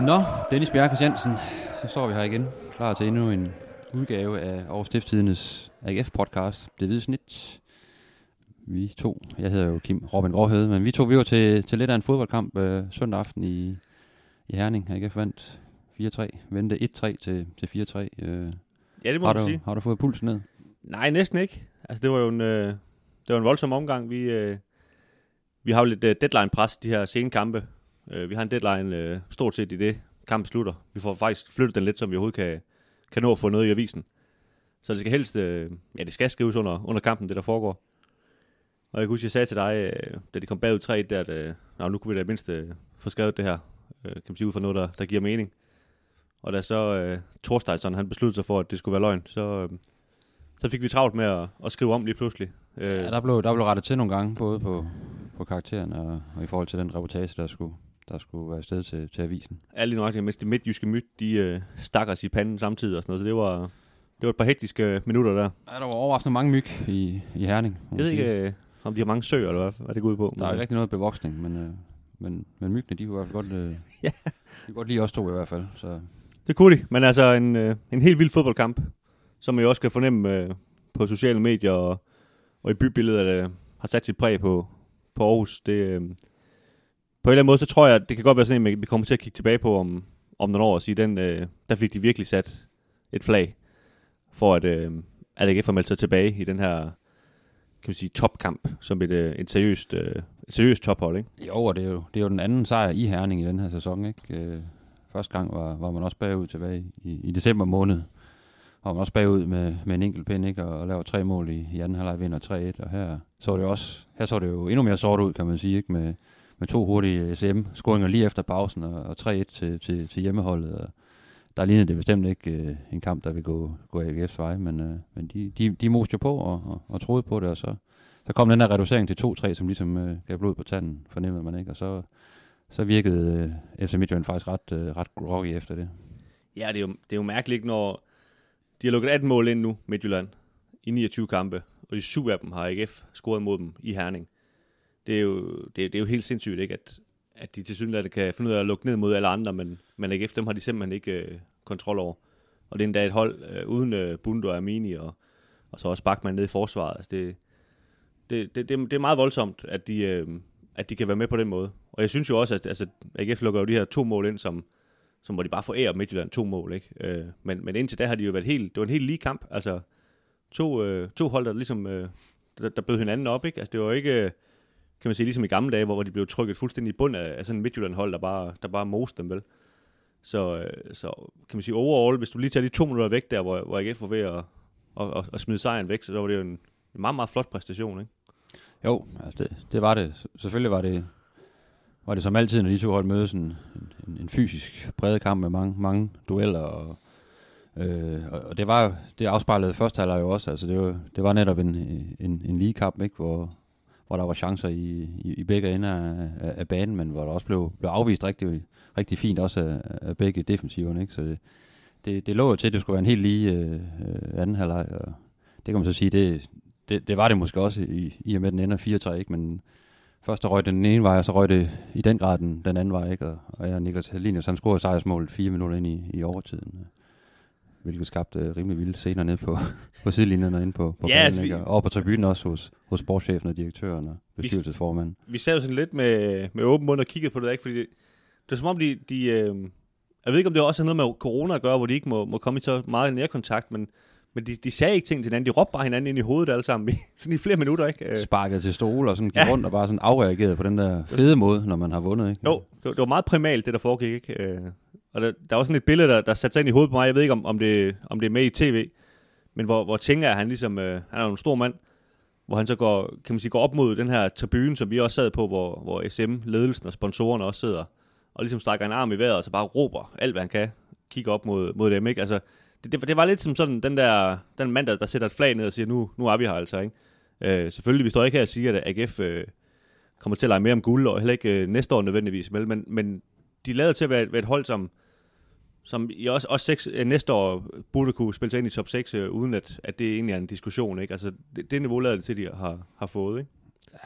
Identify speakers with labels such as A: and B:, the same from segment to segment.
A: Nå, Dennis Bjerg Christiansen, så står vi her igen, klar til endnu en udgave af Aarhus Stiftstidendes AGF-podcast, Det Hvide Snit. Vi to, jeg hedder jo Kim Robin Gråhede, men vi to, vi var til, til lidt af en fodboldkamp øh, søndag aften i, i Herning. AGF vandt 4-3, vendte 1-3 til, til 4-3. Øh,
B: Ja, det må
A: har, du,
B: sige.
A: har du fået pulsen ned?
B: Nej, næsten ikke. Altså, det var jo en, øh, det var en voldsom omgang. Vi, øh, vi har jo lidt øh, deadline-pres de her sene kampe. Øh, vi har en deadline øh, stort set i det, kampen slutter. Vi får faktisk flyttet den lidt, som vi overhovedet kan, kan nå at få noget i avisen. Så det skal helst, øh, ja, det skal skrives under, under kampen, det der foregår. Og jeg kan huske, jeg sagde til dig, øh, da de kom bagud 3 der, at øh, nå, nu kunne vi da mindst øh, få skrevet det her, øh, kan man sige, ud fra noget, der, der giver mening. Og da så øh, Thorsteinsson, han besluttede sig for, at det skulle være løgn, så, øh, så fik vi travlt med at, at skrive om lige pludselig. Øh,
A: Ja, der blev, der blev rettet til nogle gange, både på, på karakteren og, og i forhold til den reportage, der skulle, der skulle være afsted til, til avisen.
B: alle nøjagtigt, mens de midtjyske myt, de øh, stak os i panden samtidig og sådan noget, så det var, det var et par hektiske minutter der.
A: Ja, der var overraskende mange myg i, i Herning.
B: Jeg ved ikke, øh, om de har mange søer, eller hvad, hvad det går ud på.
A: Der er ikke rigtig noget bevoksning, men, øh, men, men myggene, de kunne i hvert fald godt, øh,
B: Ja.
A: de kunne godt lide os to i hvert fald. Så
B: Det kunne de, men altså en, øh, en helt vild fodboldkamp, som man jo også kan fornemme øh, på sociale medier og, og i bybilledet, at øh, har sat sit præg på, på Aarhus. Det, øh, på en eller anden måde, så tror jeg, at det kan godt være sådan en, vi kommer til at kigge tilbage på om, om nogle år og sige, den, øh, der fik de virkelig sat et flag for, at, øh, at AGF har meldt sig tilbage i den her kan man sige, topkamp, som et, øh, et seriøst, øh, et seriøst tophold, ikke?
A: jo, og det er jo, det er jo den anden sejr i Herning i den her sæson. Ikke? Øh, første gang var, var man også bagud tilbage i, i december måned. Og man også bagud med, med en enkelt pind, ikke? Og, og laver tre mål i, i anden halvleg, vinder 3-1. Og her så det også, her så det jo endnu mere sort ud, kan man sige, ikke? Med, med to hurtige SM-scoringer lige efter pausen, og, og 3-1 til, til, til hjemmeholdet. Og der ligner det bestemt ikke øh, en kamp, der vil gå, gå AGF's vej, men, øh, men de, de, de moste jo på og, og, og troede på det, og så, så kom den der reducering til 2-3, som ligesom øh, gav blod på tanden, fornemmede man ikke, og så, så virkede øh, FC Midtjylland faktisk ret, øh, ret groggy efter det.
B: Ja, det er, jo, det er jo mærkeligt, når de har lukket 18 mål ind nu, Midtjylland, i 29 kampe, og de syv af dem har AGF scoret mod dem i Herning. Det er jo, det, det er jo helt sindssygt, ikke? At, at de til synligheden kan finde ud af at lukke ned mod alle andre, men, men ikke efter dem har de simpelthen ikke øh, kontrol over. Og det er endda et hold øh, uden øh, Bundo og Amini, og, og så også Bachmann ned i forsvaret. Altså det, det, det, det, det er meget voldsomt, at de, øh, at de kan være med på den måde. Og jeg synes jo også, at altså, AGF lukker jo de her to mål ind, som, som hvor de bare forærer Midtjylland to mål, ikke? Øh, men, men indtil da har de jo været helt, det var en helt lige kamp, altså to, øh, to hold, der ligesom, øh, der, der bød hinanden op, ikke? Altså det var ikke, øh, kan man sige, ligesom i gamle dage, hvor, de blev trykket fuldstændig i bund af, af sådan en Midtjylland-hold, der bare, der bare moste dem, vel? Så, øh, så kan man sige, overall, hvis du lige tager de to minutter væk der, hvor, hvor AGF var ved at, at, at, at smide sejren væk, så var det jo en, en meget, meget flot præstation, ikke?
A: Jo, altså det, det var det. Selvfølgelig var det, var det som altid, når de to hold mødes, en, en, en fysisk bred kamp med mange, mange dueller. Og, øh, og det var jo- det afspejlede første halvleg jo også. Altså det, var, det var netop en, en, en lige kamp, ikke? Hvor, hvor der var chancer i, i, i begge ender af, af, af banen, men hvor der også blev, blev afvist rigtig, rigtig fint også af, af begge defensiverne. Ikke? Så det, det, det lå jo til, at det skulle være en helt lige øh, anden halvleg, og det kan man så sige, det, det, det var det måske også i, i og med, at den ender 4-3, ikke? men først der røg den ene vej, og så røg det i den grad den, den anden vej, ikke? og, og ja, Niklas Helinius, han scorede sejrsmålet fire minutter ind i, i overtiden, hvilket skabte øh, rimelig vilde scener ned på, på sidelinjen og inde på, på
B: Ja,
A: banen,
B: altså, vi-
A: og på tribunen også hos, hos sportschefen og direktøren og bestyrelsesformanden.
B: vi sad jo sådan lidt med, med åben mund og kiggede på det, ikke? Fordi det, det er som om, de, de øh, jeg ved ikke, om det også har noget med corona at gøre, hvor de ikke må, må komme i så meget nærkontakt, men, men de, de sagde ikke ting til hinanden. De råbte bare hinanden ind i hovedet alle sammen, i, sådan i flere minutter, ikke? Øh,
A: Sparket til stol og sådan gik
B: Ja.
A: rundt og bare sådan afreageret på den der fede måde, når man har vundet. Ikke?
B: jo, det var, det var meget primalt, det der foregik, ikke? Og der, der var sådan et billede, der, der satte sig ind i hovedet på mig. Jeg ved ikke, om, om, det, om det er med i tv, men hvor, hvor tænker jeg, han ligesom, øh, han er jo en stor mand, hvor han så går, kan man sige, går op mod den her tribune, som vi også sad på, hvor, hvor SM-ledelsen og sponsorerne også sidder, og ligesom strækker en arm i vejret, og så bare råber alt, hvad han kan, kigger op mod, mod dem, ikke? Altså, det, det, det var lidt som sådan den der, den mand, der, der sætter et flag ned og siger, nu, nu er vi her altså, ikke? Øh, selvfølgelig, vi står ikke her og siger, at AGF øh, kommer til at lege mere om guld, og heller ikke øh, næste år nødvendigvis. Men, men de lader til at være, et- være et hold, som, som i også, også seks, øh, næste år burde kunne spille sig ind i top 6, øh, uden at, at det egentlig er en diskussion, ikke? Altså, det, det niveau lader det til, de har, har fået, ikke?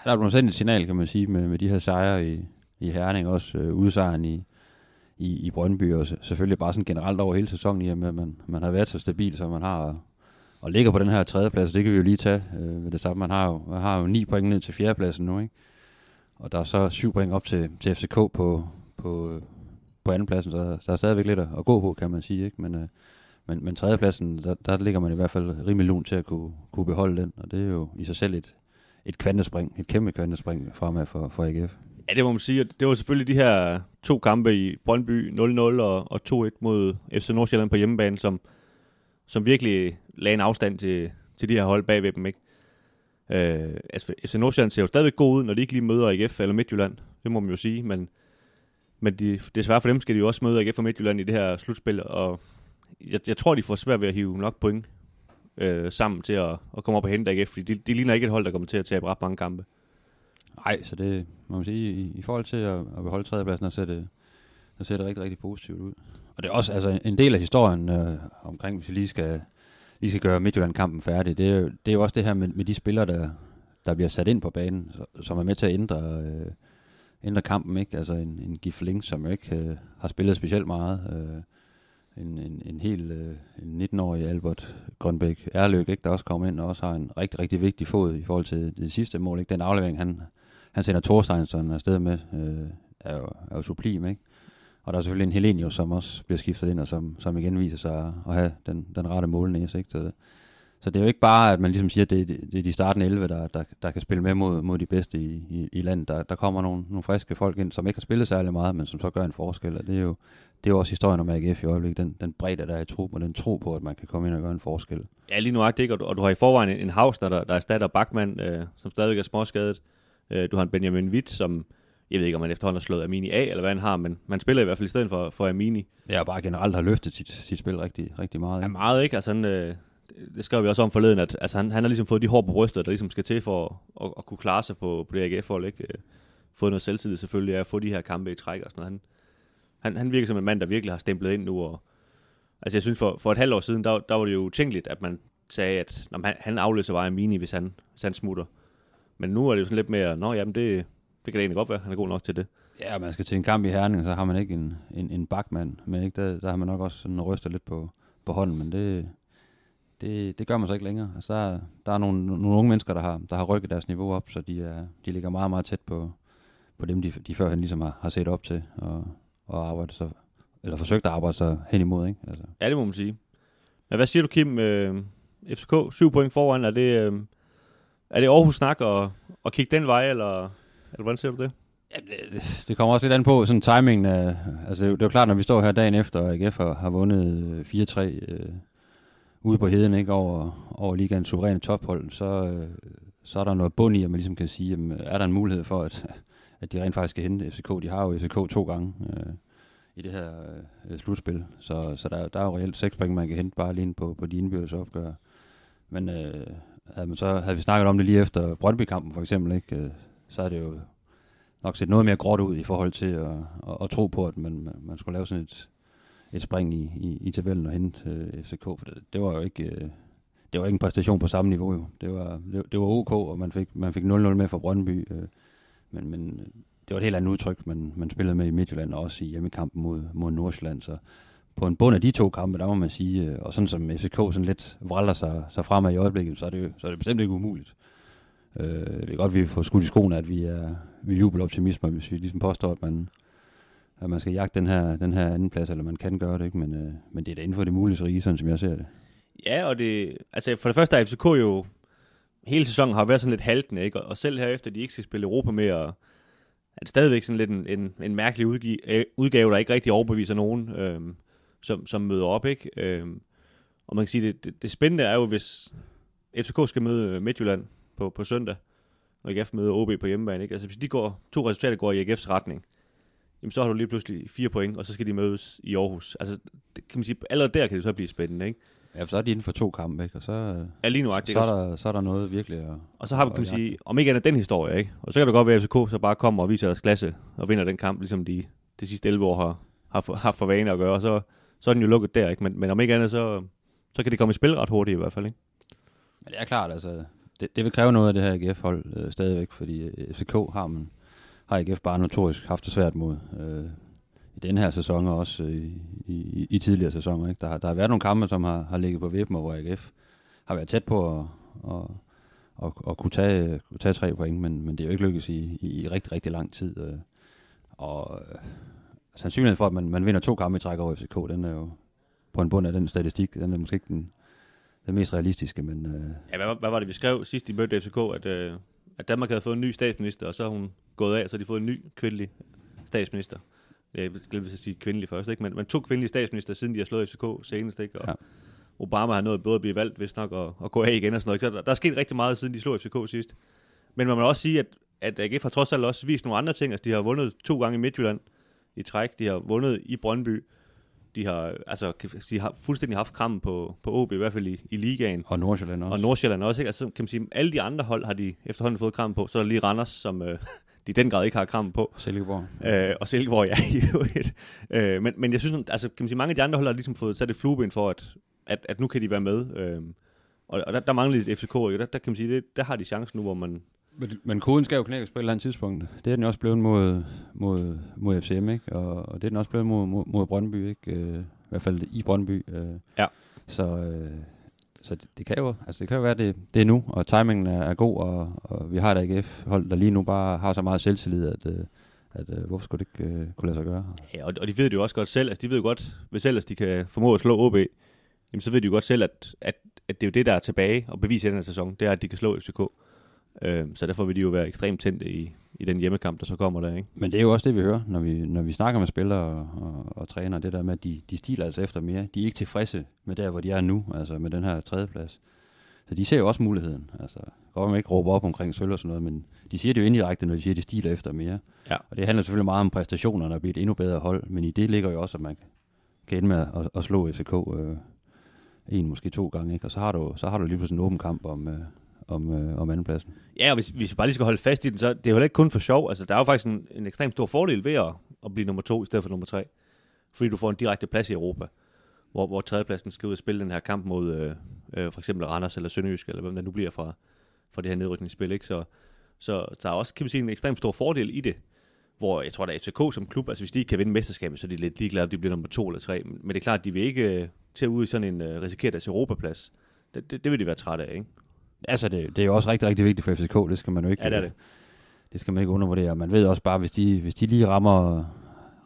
A: Der er blevet sendt et signal, kan man sige, med, med de her sejre i, i Herning, også øh, udsejren i, i, i Brøndby, og selvfølgelig bare sådan generelt over hele sæsonen, i og med, at man, man har været så stabil, som man har, og, og ligger på den her tredjeplads, det kan vi jo lige tage øh, ved det samme. Man har jo, man har jo ni point ned til fjerdepladsen nu, ikke? Og der er så syv point op til, til FCK på, på, øh, på andenpladsen, så der er stadigvæk lidt at gå på, kan man sige, ikke? Men, øh, men, men tredjepladsen, der, der ligger man i hvert fald rimelig lun til at kunne, kunne beholde den, og det er jo i sig selv et, et kvantespring, et kæmpe kvantespring fremad for, for AGF.
B: Ja, det må man sige. Det var selvfølgelig de her to kampe i Brøndby, 0-0 og, og 2-1 mod FC Nordsjælland på hjemmebane, som, som virkelig lagde en afstand til, til de her hold bagved dem. Ikke? Øh, altså, FC Nordsjælland ser jo stadigvæk god ud, når de ikke lige møder AGF eller Midtjylland. Det må man jo sige, men, men de, desværre for dem skal de jo også møde AGF og Midtjylland i det her slutspil, og jeg, jeg tror, de får svært ved at hive nok point øh, sammen til at, at komme op og hente AGF, fordi de, de ligner ikke et hold, der kommer til at tabe ret mange kampe.
A: Nej, så det må man sige, i, i forhold til at, at beholde tredjepladsen, så ser det, så ser det rigtig, rigtig positivt ud. Og det er også altså, en del af historien øh, omkring, hvis vi lige skal, lige skal gøre Midtjylland-kampen færdig, det er, jo, det er jo også det her med, med de spillere, der, der bliver sat ind på banen, som er med til at ændre, øh, ændre kampen. Ikke? Altså en, en Gif Link, som jo ikke øh, har spillet specielt meget. Øh, en, en, en helt øh, en 19-årig Albert Grønbæk Erløk, ikke, der også kommer ind og også har en rigtig, rigtig vigtig fod i forhold til det sidste mål. Ikke? Den aflevering, han, han sender Thorsteinsson afsted med, øh, er, jo, er jo sublim, ikke? Og der er selvfølgelig en Helenius, som også bliver skiftet ind, og som, som igen viser sig at have den, den rette målnæse, ikke? Så, så det er jo ikke bare, at man ligesom siger, at det, det, er de startende 11, der, der, der kan spille med mod, mod de bedste i, i, i landet. Der, der kommer nogle, nogle friske folk ind, som ikke har spillet særlig meget, men som så gør en forskel, og det er jo, det er jo også historien om AGF i øjeblikket, den, den bredde, der er i tro og den tro på, at man kan komme ind og gøre en forskel.
B: Ja, lige nu er det ikke, og du, og du har i forvejen en, en Hausner, der, der erstatter Bachmann, øh, som stadig er småskadet. Øh, du har en Benjamin Witt, som jeg ved ikke, om han efterhånden har slået Amini af, eller hvad han har, men man spiller i hvert fald i stedet for, for Amini.
A: Ja, bare generelt har løftet sit, sit spil rigtig, rigtig meget.
B: Ikke? Ja, meget, ikke? Altså, han, øh, det skrev vi også om forleden, at altså, han, han har ligesom fået de hår på brystet, der ligesom skal til for at, at, at kunne klare sig på, på det AGF-hold, ikke? Øh, fået noget selvtillid selvfølgelig, at få de her kampe i træk og sådan noget. Han, han, han virker som en mand, der virkelig har stemplet ind nu, og altså jeg synes, for, for et halvt år siden, der, der var det jo utænkeligt, at man sagde, at når han, han afløser bare Mini, hvis han, hvis han smutter. Men nu er det jo sådan lidt mere, nå jamen, det, det kan det egentlig godt være, han er god nok til det.
A: Ja, man skal til en kamp i Herning, så har man ikke en, en, en bakmand men ikke? Der, der har man nok også sådan rystet lidt på, på hånden, men det, det, det gør man så ikke længere. Altså, der, der er nogle, nogle unge mennesker, der har, der har rykket deres niveau op, så de, er, de ligger meget, meget tæt på, på dem, de, de førhen ligesom har, har set op til og, og arbejdet så, eller forsøgt at arbejde sig hen imod. Ikke? Altså.
B: Ja, det må man sige. Men hvad siger du, Kim? Øh, FCK, syv point foran, er det, øh, er det Aarhus snak at, at kigge den vej, eller, eller hvordan ser du det?
A: Det, det kommer også lidt an på sådan timingen. Af, altså, det, det er jo klart, når vi står her dagen efter, og AGF har, har vundet 4-3 øh, ude på heden ikke, over, over ligaens suveræne tophold, så, øh, så er der noget bund i, at man ligesom kan sige, jamen, er der en mulighed for, at, at de rent faktisk skal hente FCK? De har jo FCK to gange øh, i det her øh, slutspil, så, så der, der er jo reelt seks point, man kan hente bare lige på, på de indbyrdes opgør. Men øh, havde, man så, havde vi snakket om det lige efter Brøndby-kampen for eksempel, ikke, øh, så er det jo nok set noget mere gråt ud i forhold til at, at, at tro på, at man, man skulle lave sådan et, et spring i, i, i tabellen og hente øh, FCK, for det, det var jo ikke... Øh, det var ikke en præstation på samme niveau jo. Det var, det, det var ok, og man fik, man fik 0-0 med fra Brøndby. Øh, men, men øh, det var et helt andet udtryk, man, man spillede med i Midtjylland, og også i hjemmekampen mod, mod Nordsjælland. Så på en bund af de to kampe, der må man sige, øh, og sådan som FCK sådan lidt vralder sig, sig fremad i øjeblikket, så er det, så er det bestemt ikke umuligt. Øh, det er godt, at vi får skudt i skoene, at vi er, vi er jubeloptimisme, hvis vi ligesom påstår, at man, at man skal jagte den her, den her anden plads, eller man kan gøre det, ikke? Men, øh, men det er da inden for det mulige rige, sådan som jeg ser det.
B: Ja, og det, altså for det første er FCK jo hele sæsonen har været sådan lidt haltende, ikke? Og selv herefter, de ikke skal spille Europa mere, er det stadigvæk sådan lidt en, en, en mærkelig udgi- øh, udgave, der ikke rigtig overbeviser nogen, øhm, som, som møder op, ikke? Øhm, og man kan sige, det, det, det spændende er jo, hvis FCK skal møde øh, Midtjylland på, på søndag, og IGF møder OB på hjemmebane, ikke? Altså hvis de går, to resultater går i IGF's retning, jamen så har du lige pludselig fire point, og så skal de mødes i Aarhus. Altså, det, kan man sige, allerede der kan det så blive spændende, ikke?
A: Ja, for så er de inden for to kampe, ikke? Og så,
B: ja, lige nu,
A: så, så, er der, så er der noget virkelig at...
B: Og så har vi, kan man sige, om ikke andet den historie, ikke? Og så kan det godt være, at FCK så bare kommer og viser deres klasse og vinder den kamp, ligesom de, de sidste 11 år har, har, for, har for vane at gøre, og så, så er den jo lukket der, ikke? Men, men om ikke andet, så, så kan det komme i spil ret hurtigt i hvert fald, ikke?
A: Men det er klart, altså, det, det vil kræve noget af det her AGF-hold øh, stadigvæk, fordi øh, FCK har man har AGF bare notorisk haft det svært mod. Øh, den her sæson og også øh, i, i, i tidligere sæsoner. Ikke? Der, har, der har været nogle kampe, som har, har ligget på vippen, og hvor AGF har været tæt på at, at, at, og kunne, tage, kunne tage tre point, men, men det er jo ikke lykkedes i, i, i rigtig, rigtig lang tid. Øh. Og øh, sandsynligheden for, at man, man vinder to kampe i træk over FCK, den er jo på en bund af den statistik, den er måske ikke den, den mest realistiske, men... Øh,
B: Ja, hvad, hvad var det, vi skrev sidst i mødte FCK, at, øh, at Danmark havde fået en ny statsminister, og så har hun gået af, så de fået en ny kvindelig statsminister. Jeg glemte at sige kvindelig først, ikke? Men, men to kvindelige statsminister, siden de har slået FCK senest, ikke? Og
A: Ja.
B: Obama har nået både at blive valgt, hvis nok, og, og gå af igen og sådan noget. ikke? Så der, der er sket rigtig meget, siden de slog FCK sidst. Men man må også sige, at, at AGF har trods alt også vist nogle andre ting. Altså, de har vundet to gange i Midtjylland i træk. De har vundet i Brøndby. De har, altså, de har fuldstændig haft krammen på, på OB, i hvert fald i, i ligaen.
A: og Nordsjælland også.
B: Og Nordsjælland også, ikke? Altså, kan man sige, alle de andre hold har de efterhånden fået kram på. Så er der lige Randers, som øh, de i den grad ikke har kram på.
A: Silkeborg.
B: Øh, og Silkeborg, ja, i øvrigt. Øh, men, men jeg synes, altså, kan man sige, mange af de andre hold har ligesom fået sat et flueben for, at, at, at nu kan de være med. Øh, og, og der, der mangler lidt FCK, ikke? Der, der kan man sige, det, der har de chancen nu, hvor man...
A: Men, men koden skal jo knækkes på et eller andet tidspunkt. Det er den også blevet mod, mod, mod FCM, ikke? Og, og det er den også blevet mod, mod, mod Brøndby, ikke? Øh, I hvert fald i Brøndby. Øh.
B: Ja.
A: Så, øh, så det, det, kan jo, altså det kan jo være, det, det er nu, og timingen er, er god, og, og vi har et AGF-hold, der lige nu bare har så meget selvtillid, at, øh, at øh, hvorfor skulle det ikke øh, kunne lade sig gøre?
B: Ja, og, og de ved det jo også godt selv. Altså, de ved jo godt, hvis ellers de kan formå at slå OB, jamen, så ved de jo godt selv, at, at, at det er jo det, der er tilbage og bevise i den her sæson, det er, at de kan slå FCK. Øh, så derfor vil de jo være ekstremt tændte i, i den hjemmekamp, der så kommer der, ikke?
A: Men det er jo også det, vi hører, når vi, når vi snakker med spillere og, og, og træner, det der med, at de, de stiler altså efter mere. De er ikke tilfredse med der, hvor de er nu, altså med den her tredjeplads. Så de ser jo også muligheden. Altså, godt man ikke råber op omkring sølv og sådan noget, men de siger det jo indirekte, når de siger, at de stiler efter mere.
B: Ja.
A: Og det handler selvfølgelig meget om præstationerne og blive et endnu bedre hold, men i det ligger jo også, at man kan ende med at, at slå FCK øh, en, måske to gange, ikke? og så har du, så har du lige pludselig en åben kamp om, øh, om, øh, om andenpladsen.
B: Ja, og hvis, hvis vi bare lige skal holde fast i den, så det er jo heller ikke kun for sjov. Altså, der er jo faktisk en, en ekstremt stor fordel ved at, at blive nummer to i stedet for nummer tre. Fordi du får en direkte plads i Europa, hvor, hvor tredjepladsen skal ud og spille den her kamp mod øh, øh, for eksempel Randers eller Sønderjysk, eller hvem der nu bliver fra, fra det her nedrykningsspil. Ikke? Så, så der er også, kan man sige, en ekstremt stor fordel i det. Hvor jeg tror, der er FCK som klub, altså hvis de ikke kan vinde mesterskabet, så er de lidt ligeglade, om de bliver nummer to eller tre. Men det er klart, at de vil ikke øh, til ud i sådan en øh, risikere deres Europaplads. Det, det, det vil de være trætte af, ikke?
A: Altså, det, det er jo også rigtig, rigtig vigtigt for FCK, det skal man jo ikke,
B: Ja, det er det.
A: det skal man ikke undervurdere. Man ved også bare, hvis de, hvis de lige rammer,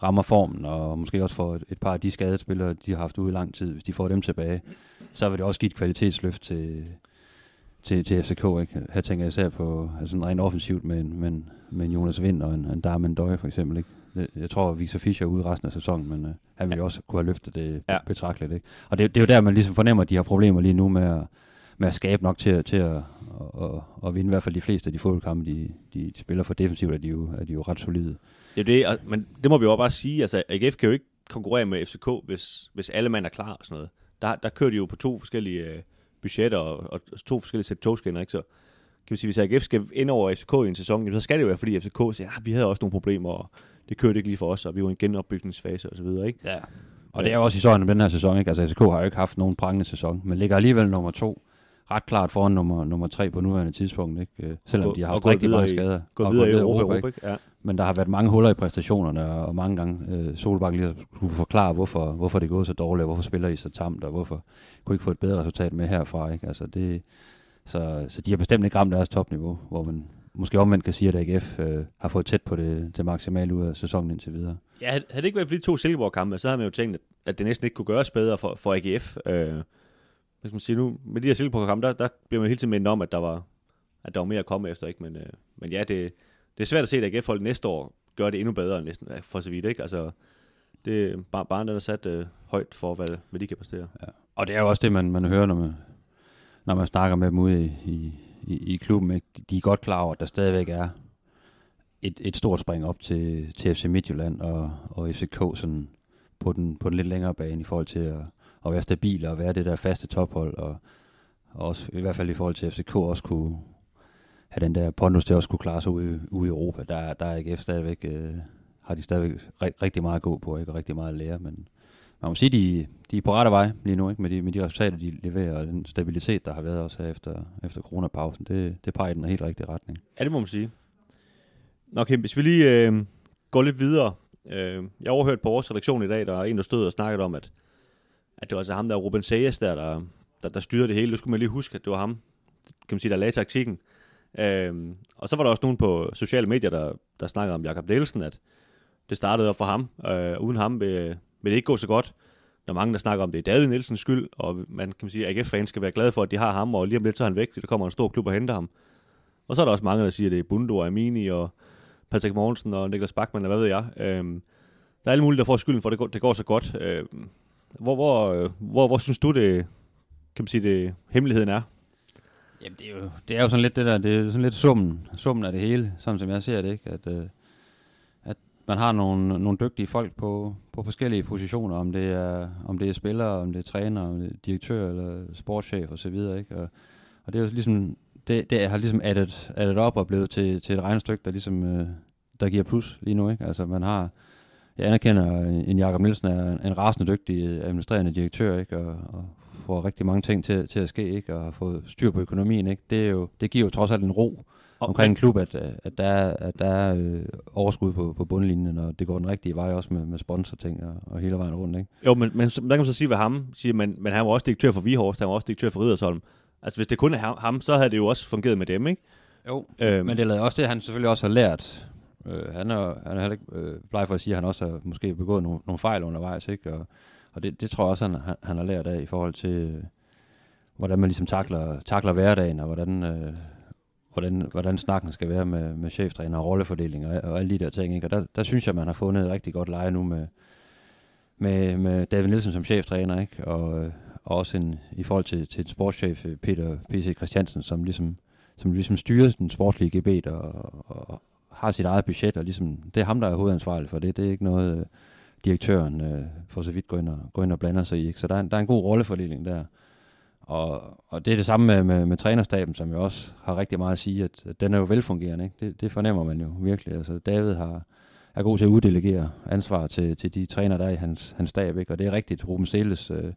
A: rammer formen, og måske også får et, et par af de skadede spillere, de har haft ude i lang tid, hvis de får dem tilbage, så vil det også give et kvalitetsløft til, til, til FCK. Ikke? Her tænker jeg især på altså rent offensivt med, med, med Jonas Vind og en, en Darmen Døje for eksempel. Ikke? Jeg tror, at Victor Fischer er ude resten af sæsonen, men uh, han vil jo også kunne have løftet det
B: Ja.
A: ja. betragteligt. Ikke? Og det, det er jo der, man ligesom fornemmer, at de har problemer lige nu med at, med at skabe nok til, til at, at, at, at vinde i hvert fald de fleste af de fodboldkampe, de, de, de spiller for defensivt, er de jo, er de jo ret solide.
B: Det er det, og- men det må vi jo bare sige. Altså, AGF kan jo ikke konkurrere med FCK, hvis, hvis alle mand er klar og sådan noget. Der, der kører de jo på to forskellige øh, budgetter og, og to forskellige sæt togskinner, ikke? Så kan vi sige, hvis AGF skal ind over FCK i en sæson, jamen, så skal det jo være, fordi FCK siger, at vi havde også nogle problemer, og det kørte ikke lige for os, og vi var i en genopbygningsfase og så videre, ikke?
A: Ja. Og det er jo også i sådan om den her sæson, ikke? Altså FCK har jo ikke haft nogen prangende sæson, men ligger alligevel nummer to ret klart foran nummer, nummer tre på nuværende tidspunkt, ikke? Øh, Selvom de har haft rigtig
B: videre
A: mange
B: i-
A: skader.
B: Gå
A: og
B: videre i Europa,
A: ikke?
B: Europa, ikke? Ja.
A: Men der har været mange huller i præstationerne, og mange gange øh, Solbak lige kunne forklare, hvorfor, hvorfor det er gået så dårligt, og hvorfor spiller I så tamt, og hvorfor kunne I ikke få et bedre resultat med herfra. Ikke? Altså det, så, så de har bestemt ikke ramt deres topniveau, hvor man måske omvendt kan sige, at AGF øh, har fået tæt på det, det maksimale ud af sæsonen indtil videre.
B: Ja, havde havde det ikke været for de to Silkeborg-kampe, så havde man jo tænkt, at, at det næsten ikke kunne gøres bedre for, for AGF. Øh, hvad skal man sige nu? Med de her Silkeborg-kampe, der, der bliver man hele tiden mindet om, at der var, at der var mere at komme efter. Ikke? Men, øh, men ja, det, det er svært at se, at AGF-hold næste år gør det endnu bedre næsten, for så vidt. Ikke? Altså, det er bare, bare den er sat øh, højt for, hvad, hvad de kan præstere.
A: Og det er jo også det, man, man hører, når man, når man snakker med dem ude i, i, i, i klubben. Ikke? De er godt klar over, at der stadigvæk er et, et stort spring op til, til FC Midtjylland og, og FCK sådan på, den, på den lidt længere bane i forhold til at, at være stabil og være det der faste tophold. Og, og også i hvert fald i forhold til FCK også kunne have den der pondus til at også kunne klare sig ude, ude i Europa. Der, der er AGF stadigvæk, øh, har de stadigvæk rigtig meget at gå på, ikke? og rigtig meget at lære, men man må sige, de, de er på rette vej lige nu, ikke? Med, de, med de resultater, de leverer, og den stabilitet, der har været også her efter, efter coronapausen, det, det peger i den helt rigtige retning.
B: Ja, det må man sige. Nå, okay, hvis vi lige øh, går lidt videre Øh, jeg overhørte på vores redaktion i dag, der er en, der stod og snakkede om, at, at det var altså ham, der Ruben Sejas der, der, der, der styrede det hele. Det skulle man lige huske, at det var ham, kan man sige, der lagde taktikken. Øhm, og så var der også nogen på sociale medier, der, der snakkede om Jakob Nielsen, at det startede op for ham. Øh, uden ham vil, vil det ikke gå så godt. Der er mange, der snakker om, det er David Nielsens skyld, og man kan sige, at AGF-fans skal være glade for, at de har ham, og lige om lidt så er han væk, fordi der kommer en stor klub og henter ham. Og så er der også mange, der siger, at det er Bundo og Amini og Patrick Mogensen og Niklas Bachmann, og hvad ved jeg. Øhm, der er alle mulige, der får skylden for, at det går, det går så godt. Øhm, hvor, hvor, øh, hvor, hvor synes du, det, kan man sige, det, hemmeligheden er?
A: Jamen, det er, jo, det er jo sådan lidt det der, det er sådan lidt summen, summen af det hele, sådan som jeg ser det, ikke? At, øh, at man har nogle, nogle dygtige folk på, på forskellige positioner, om det er, om det er spillere, om det er træner, om det er direktør eller sportschef og så videre, ikke? Og, og det er jo ligesom, det, det har ligesom addet, addet op og blevet til, til et regnestykke, der ligesom, øh, der giver plus lige nu, ikke? Altså man har, jeg anerkender, en Jakob Nielsen er en rasende dygtig administrerende direktør, ikke? Og, og får rigtig mange ting til, til at ske, ikke? og få styr på økonomien. Ikke? Det, er jo, det giver jo trods alt en ro og omkring en klub, at, at der er, at der er øh, overskud på, på bundlinjen, og det går den rigtige vej også med, med sponsorting og, og hele vejen rundt. Ikke?
B: Jo, men, men der kan man så sige ved ham, siger man, men han var også direktør for Vihorst, han var også direktør for Ridersholm. Altså hvis det kun er ham, så havde det jo også fungeret med dem, ikke?
A: Jo, øhm. men det er også det, han selvfølgelig også har lært. Øh, han, er, han er heller ikke øh, bleg for at sige, at han også har måske begået nogle, nogle fejl undervejs, ikke? Og, og det, det tror jeg også, han, han har lært af i forhold til, øh, hvordan man ligesom takler, takler hverdagen, og hvordan, øh, hvordan, hvordan snakken skal være med, med cheftræner og rollefordeling og, og alle de der ting. Ikke? Og der, der synes jeg, man har fundet et rigtig godt leje nu med, med, med David Nielsen som cheftræner, ikke? Og, øh, og også en, i forhold til, til en sportschef, Peter P.C. Christiansen, som ligesom, som ligesom styrer den sportslige gebet og, og, har sit eget budget, og ligesom, det er ham, der er hovedansvarlig for det. Det er ikke noget, øh, direktøren øh, for så vidt går ind og, går ind og blander sig i. Ikke? Så der er, der er en god rollefordeling der. Og, og det er det samme med, med, med trænerstaben, som jo også har rigtig meget at sige, at, at den er jo velfungerende. Ikke? Det, det fornemmer man jo virkelig. Altså, David har, er god til at uddelegere ansvar til, til de træner, der er i hans, hans stab. Ikke? Og det er rigtigt, Ruben Seles øh,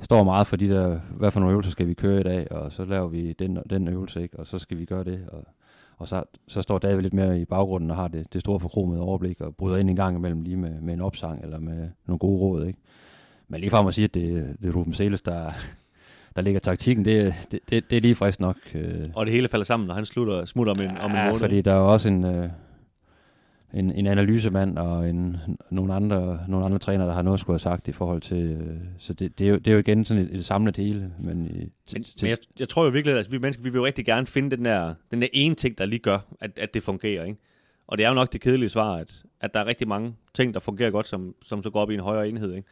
A: står meget for de der, hvad for nogle øvelser skal vi køre i dag, og så laver vi den, den øvelse, ikke? og så skal vi gøre det. Og, og så, så står David lidt mere i baggrunden og har det, det store forkromede overblik og bryder ind en gang imellem lige med, med en opsang eller med nogle gode råd. Ikke? Men lige frem at sige, at det, det er Ruben Seles, der, der ligger taktikken, det, det, det, det er lige frisk nok.
B: Øh. Og det hele falder sammen, når han slutter, smutter om en, ja, om en måned.
A: fordi der er også en, øh, en, en analysemand og en, nogle, andre, nogle andre træner, der har noget at skulle have sagt i forhold til... Øh, så det, det, er jo, det er jo igen sådan et, et samlet hele. Men, i,
B: men, til, men jeg, jeg tror jo virkelig, at altså, vi mennesker, vi vil jo rigtig gerne finde den der, den der ene ting, der lige gør, at, at det fungerer. Ikke? Og det er jo nok det kedelige svar, at, at der er rigtig mange ting, der fungerer godt, som, som så går op i en højere enhed. Ikke?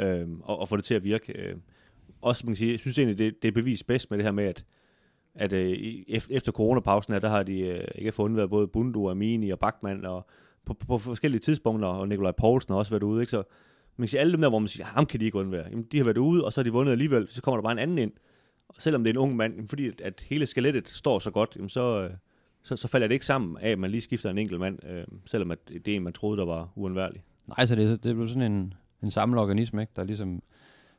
B: Øhm, og, og få det til at virke. Øh, også, man kan sige, jeg synes egentlig, det, det er bevist bedst med det her med, at at øh, efter coronapausen her, der har de øh, ikke fundet været både Bundu, Amini og Bachmann, og på, på, på forskellige tidspunkter, og Nikolaj Poulsen har også været ude, ikke? Så man kan sige, alle dem der, hvor man siger, ham kan de ikke undvære, jamen, de har været ude, og så har de vundet alligevel, så kommer der bare en anden ind. Og selvom det er en ung mand, jamen, fordi at, at hele skelettet står så godt, jamen, så, øh, så, så falder det ikke sammen af, at man lige skifter en enkelt mand, øh, selvom at det er en, man troede, der var uundværlig.
A: Nej, så det, det blev sådan en, en samlet organisme, ikke? der ligesom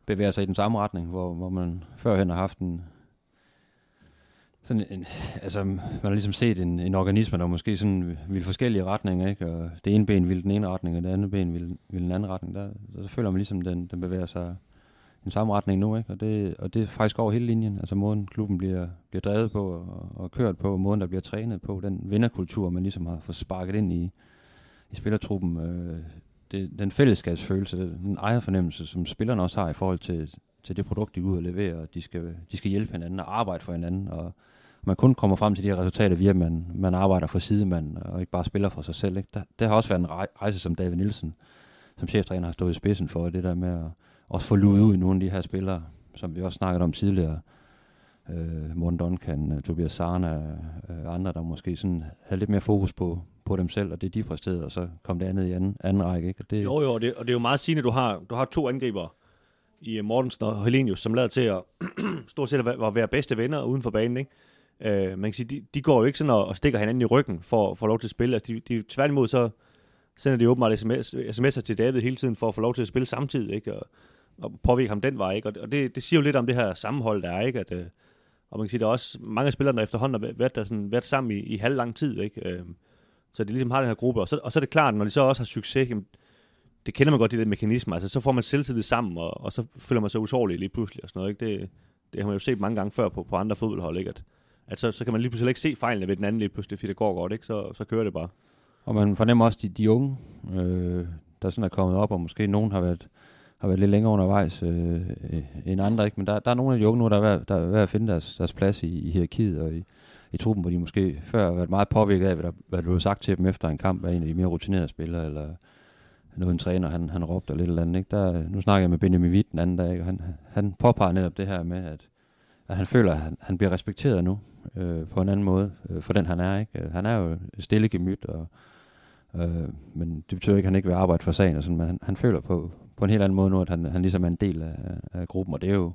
A: bevæger sig i den samme retning, hvor, hvor man førhen har haft en, sådan en, altså, man har ligesom set en, en organisme, der måske sådan vil forskellige retninger, ikke? Og det ene ben vil den ene retning, og det andet ben vil, vil den anden retning. Der, så, så føler man ligesom, den, den bevæger sig i den samme retning nu, ikke? Og det, og det er faktisk over hele linjen. Altså måden klubben bliver, bliver drevet på og, og kørt på, måden der bliver trænet på, den vinderkultur, man ligesom har fået sparket ind i, i spillertruppen. Øh, det, den fællesskabsfølelse, den ejerfornemmelse, som spillerne også har i forhold til, til det produkt, de er ude og levere, og de skal, de skal hjælpe hinanden og arbejde for hinanden, og man kun kommer frem til de her resultater via, at man, man arbejder for sidemanden, og ikke bare spiller for sig selv. Ikke? Der, det har også været en rejse, som David Nielsen, som cheftræner, har stået i spidsen for, det der med at også få luet ud i nogle af de her spillere, som vi også snakket om tidligere, øh, Morten Duncan, uh, Tobias Sarna, uh, andre, der måske sådan havde lidt mere fokus på, på dem selv, og det de præsterede, og så kom det andet i anden, anden række. Ikke? Og det,
B: jo, jo, og det, og det er jo meget sigende, du har, du har to angriber i øh, Mortensen og Helenius, som lader til at stort set at være, bedste venner uden for banen. Ikke? Øh, man kan sige, de, de går jo ikke sådan og, og stikker hinanden i ryggen for at få lov til at spille. Altså, de, de, tværtimod så sender de åbenbart sms, sms'er til David hele tiden for at få lov til at spille samtidig, ikke? Og, og påvirke ham den vej, ikke? Og, og det, det siger jo lidt om det her sammenhold, der er, ikke? At, øh, og man kan sige, der er også mange af spillerne, der efterhånden har været, der sådan, været sammen i, i halv lang tid, ikke? Øh, Så de ligesom har den her gruppe, og så, og så er det klart, når de så også har succes, jamen, det kender man godt, de der mekanismer, altså så får man selvtillid sammen, og, og så føler man sig usårlig lige pludselig og sådan noget, ikke? Det, det har man jo set mange gange før på, på andre fodboldhold, ikke? At, at så, så kan man lige pludselig ikke se fejlene ved den anden lige pludselig, fordi det går godt, ikke? Så, så kører det bare.
A: Og man fornemmer også de, de unge, øh, der sådan er kommet op, og måske nogen har været, har været lidt længere undervejs øh, end andre, ikke? Men der, der er nogle af de unge nu, der er ved, der er ved at finde deres, deres plads i, i hierarkiet og i, i truppen, hvor de måske før har været meget påvirket af, hvad der, hvad der blev sagt til dem efter en kamp af en af de mere rutinerede spillere, eller nu en træner, han, han råbte eller lidt eller andet. Ikke? Der, nu snakker jeg med Benjamin Witt den anden dag, og han, han påpeger netop det her med, at, at han føler, at han, han bliver respekteret nu øh, på en anden måde, øh, for den han er. Ikke? Øh, han er jo stille gemyt, og, øh, men det betyder ikke, at han ikke vil arbejde for sagen, og sådan, men han, han føler på, på en helt anden måde nu, at han, han ligesom er en del af, af gruppen, og det er jo,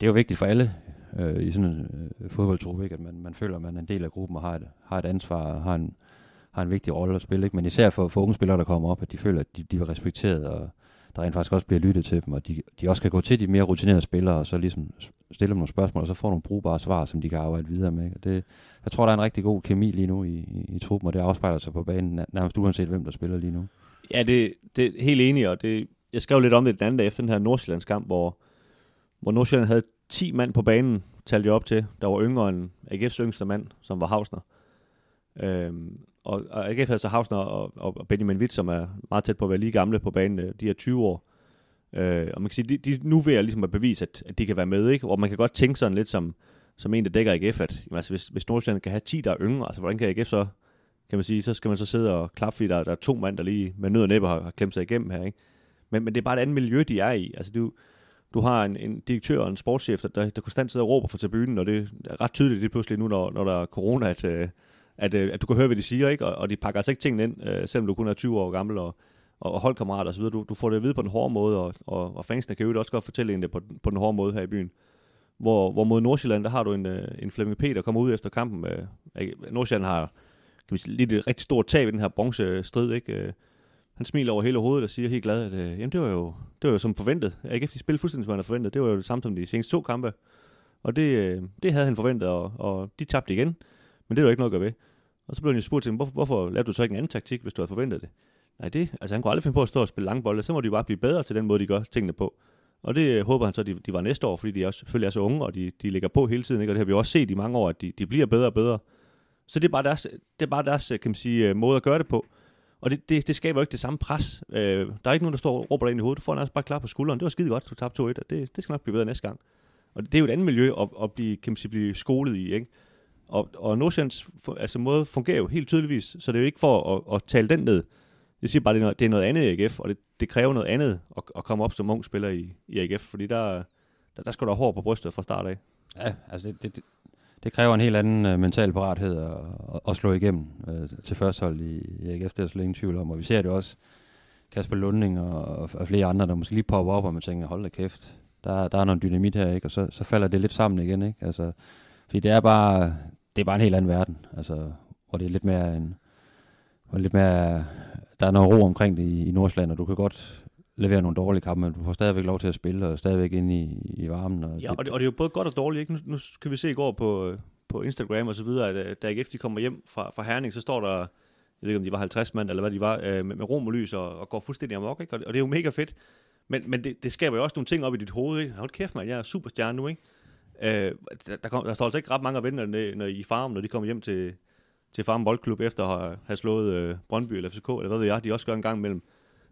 A: det er jo vigtigt for alle øh, i sådan en øh, fodboldtruppe, ikke? at man, man føler, at man er en del af gruppen og har et, har et ansvar og har en, har en vigtig rolle at spille. Ikke? Men især for, for unge spillere, der kommer op, at de føler, at de, de er respekteret, og der rent faktisk også bliver lyttet til dem, og de, de også kan gå til de mere rutinerede spillere, og så ligesom stille dem nogle spørgsmål, og så får nogle brugbare svar, som de kan arbejde videre med. Og det, jeg tror, der er en rigtig god kemi lige nu i, i, i truppen, og det afspejler sig på banen, nærmest uanset hvem, der spiller lige nu.
B: Ja, det, det er helt enig, og det, jeg skrev lidt om det den anden dag efter den her Nordsjællands kamp, hvor, hvor Nordsjælland havde 10 mand på banen, talte jeg op til, der var yngre end AGF's yngste mand, som var Hausner. Øhm, og, og AGF havde så Hausner og, og Benjamin Witt, som er meget tæt på at være lige gamle på banen, øh, de er 20 år. Øh, og man kan sige, de, de nu vil jeg ligesom at bevise, at, at de kan være med, ikke? Og man kan godt tænke sådan lidt som, som en, der dækker AGF, at jamen, altså, hvis, hvis Nordsjælland kan have 10, der er yngre, altså hvordan kan AGF så, kan man sige, så skal man så sidde og klappe, fordi der, der er to mand, der lige med nød og næppe har, har klemt sig igennem her, ikke? Men, men det er bare et andet miljø, de er i. Altså, du, du har en, en direktør og en sportschef, der, der, konstant sidder og råber for tribunen, og det er ret tydeligt det pludselig nu, når, når der er corona, at, øh, at, øh, at, du kan høre, hvad de siger, ikke? Og, og de pakker altså ikke tingene ind, øh, selvom du kun er 20 år gammel og, og, og holdkammerater osv. Du, du får det at vide på den hårde måde, og, og, og fansene kan jo også godt fortælle en det på, på den hårde måde her i byen. Hvor, hvor mod Nordsjælland, der har du en, øh, en Flemming P., der kommer ud efter kampen. Øh, Med, Nordsjælland har kan vi sige, lidt et rigtig stort tab i den her bronzestrid, ikke? Han smiler over hele hovedet og siger helt glad, at øh, jamen, det, var jo, det var jo som forventet. AGF de spillede fuldstændig, som han havde forventet. Det var jo det samme som de seneste to kampe. Og det, øh, det havde han forventet, og, og de tabte igen. Men det er jo ikke noget at gøre ved. Og så blev han jo spurgt til, hvorfor, hvorfor lavede du så ikke en anden taktik, hvis du havde forventet det? Nej, det, altså han kunne aldrig finde på at stå og spille langbolde, så må de bare blive bedre til den måde, de gør tingene på. Og det øh, håber han så, de, de var næste år, fordi de også, selvfølgelig er så unge, og de, de ligger på hele tiden, ikke? og det har vi også set i mange år, at de, de bliver bedre og bedre. Så det er bare deres, det er bare deres øh, kan man sige, øh, måde at gøre det på. Og det, det, det skaber jo ikke det samme pres. Øh, der er ikke nogen, der står og råber dig ind i hovedet. Du får altså bare klar på skulderen. Det var skide godt, du tabte 2-1, og det, det skal nok blive bedre næste gang. Og det er jo et andet miljø at, at blive, kan man sige, blive skolet i. Ikke? Og, og Nordsjællands altså, måde fungerer jo helt tydeligvis, så det er jo ikke for at, at tale den ned. Jeg siger bare, det er noget, det er noget andet i AGF, og det, det kræver noget andet at, at komme op som ung spiller i, i AGF, fordi der, der, der skal du have hår på brystet fra start af.
A: Ja, altså det, det, det kræver en helt anden uh, mental parathed at, at, at slå igennem uh, til førstehold i, i AGF, det er slet ingen tvivl om, og vi ser det også, Kasper Lunding og, og, og flere andre, der måske lige popper op, og man tænker, hold da kæft, der, der er noget dynamit her, ikke? og så, så falder det lidt sammen igen, ikke? Altså, fordi det er bare, det er bare en helt anden verden, altså, hvor det er lidt mere en, hvor lidt mere, der er noget ro omkring det i, i Nordsjælland, og du kan godt levere nogle dårlige kampe, men du får stadigvæk lov til at spille, og stadigvæk ind i, i varmen. Og
B: ja, og det, og det er jo både godt og dårligt. Ikke? Nu, nu kan vi se i går på, på Instagram og så videre, at da AGF de kommer hjem fra, fra Herning, så står der, jeg ved ikke om de var 50 mand, eller hvad de var, øh, med, med rom og lys, og, og går fuldstændig amok, ikke? Og, og det er jo mega fedt. Men, men det, det skaber jo også nogle ting op i dit hoved, ikke? Hold kæft, mand, jeg er superstjerne nu, ikke? Øh, der, kom, der står altså ikke ret mange af vennerne når, i farmen, når de kommer hjem til, til Farm Boldklub efter at have, have slået øh, Brøndby eller FCK, eller hvad ved jeg, de også gør en gang imellem.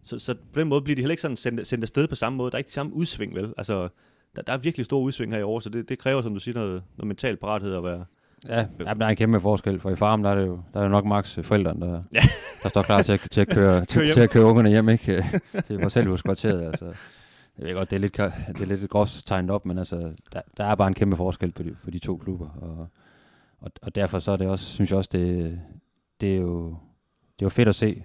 B: Så, så på den måde bliver de heller ikke sådan sendt, sendt afsted på samme måde. Der er ikke de samme udsving, vel? Altså, der, der er virkelig store udsving her i år, så det, det kræver, som du siger, noget, noget mental parathed at være...
A: Ja, der er en kæmpe forskel, for i farm der er det jo, der er jo nok max forældrene, der, ja. der står klar til at, til at, køre, til, til at køre ungerne hjem, ikke? til parcelhuskvarteret, altså. Jeg ved godt, det er lidt, det er lidt groft tegnet op, men altså, der, der er bare en kæmpe forskel på de, på de to klubber, og, og, og derfor så er det også, synes jeg også, det, det er jo, det er jo fedt at se,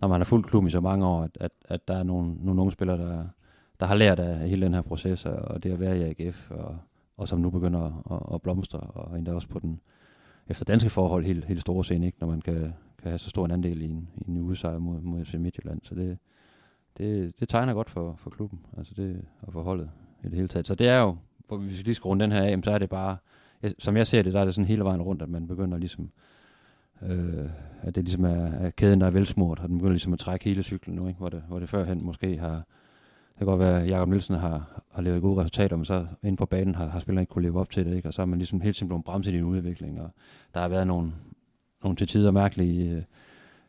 A: når man har fulgt klubben i så mange år, at, at, at der er nogle, nogle unge spillere, der, der har lært af hele den her proces, og det at være i AGF, og, og som nu begynder at, at blomstre, og endda også på den, efter danske forhold, helt, helt store scene, ikke? når man kan, kan have så stor en andel i en, i en udsejr mod, mod FC Midtjylland. Så det, det, det tegner godt for, for klubben, altså det, og for holdet i det hele taget. Så det er jo, hvis vi lige skal runde den her af, så er det bare, som jeg ser det, der er det sådan hele vejen rundt, at man begynder ligesom øh, at det ligesom er, at kæden, der er velsmurt, og den begynder ligesom at trække hele cyklen nu, ikke? Hvor, det, hvor det førhen måske har, det kan godt være, at Jacob Nielsen har, har lavet gode resultater, men så inde på banen har, har spillerne ikke kunne leve op til det, ikke? og så har man ligesom helt simpelthen bremset i din udvikling, og der har været nogle, nogle til tider mærkelige øh,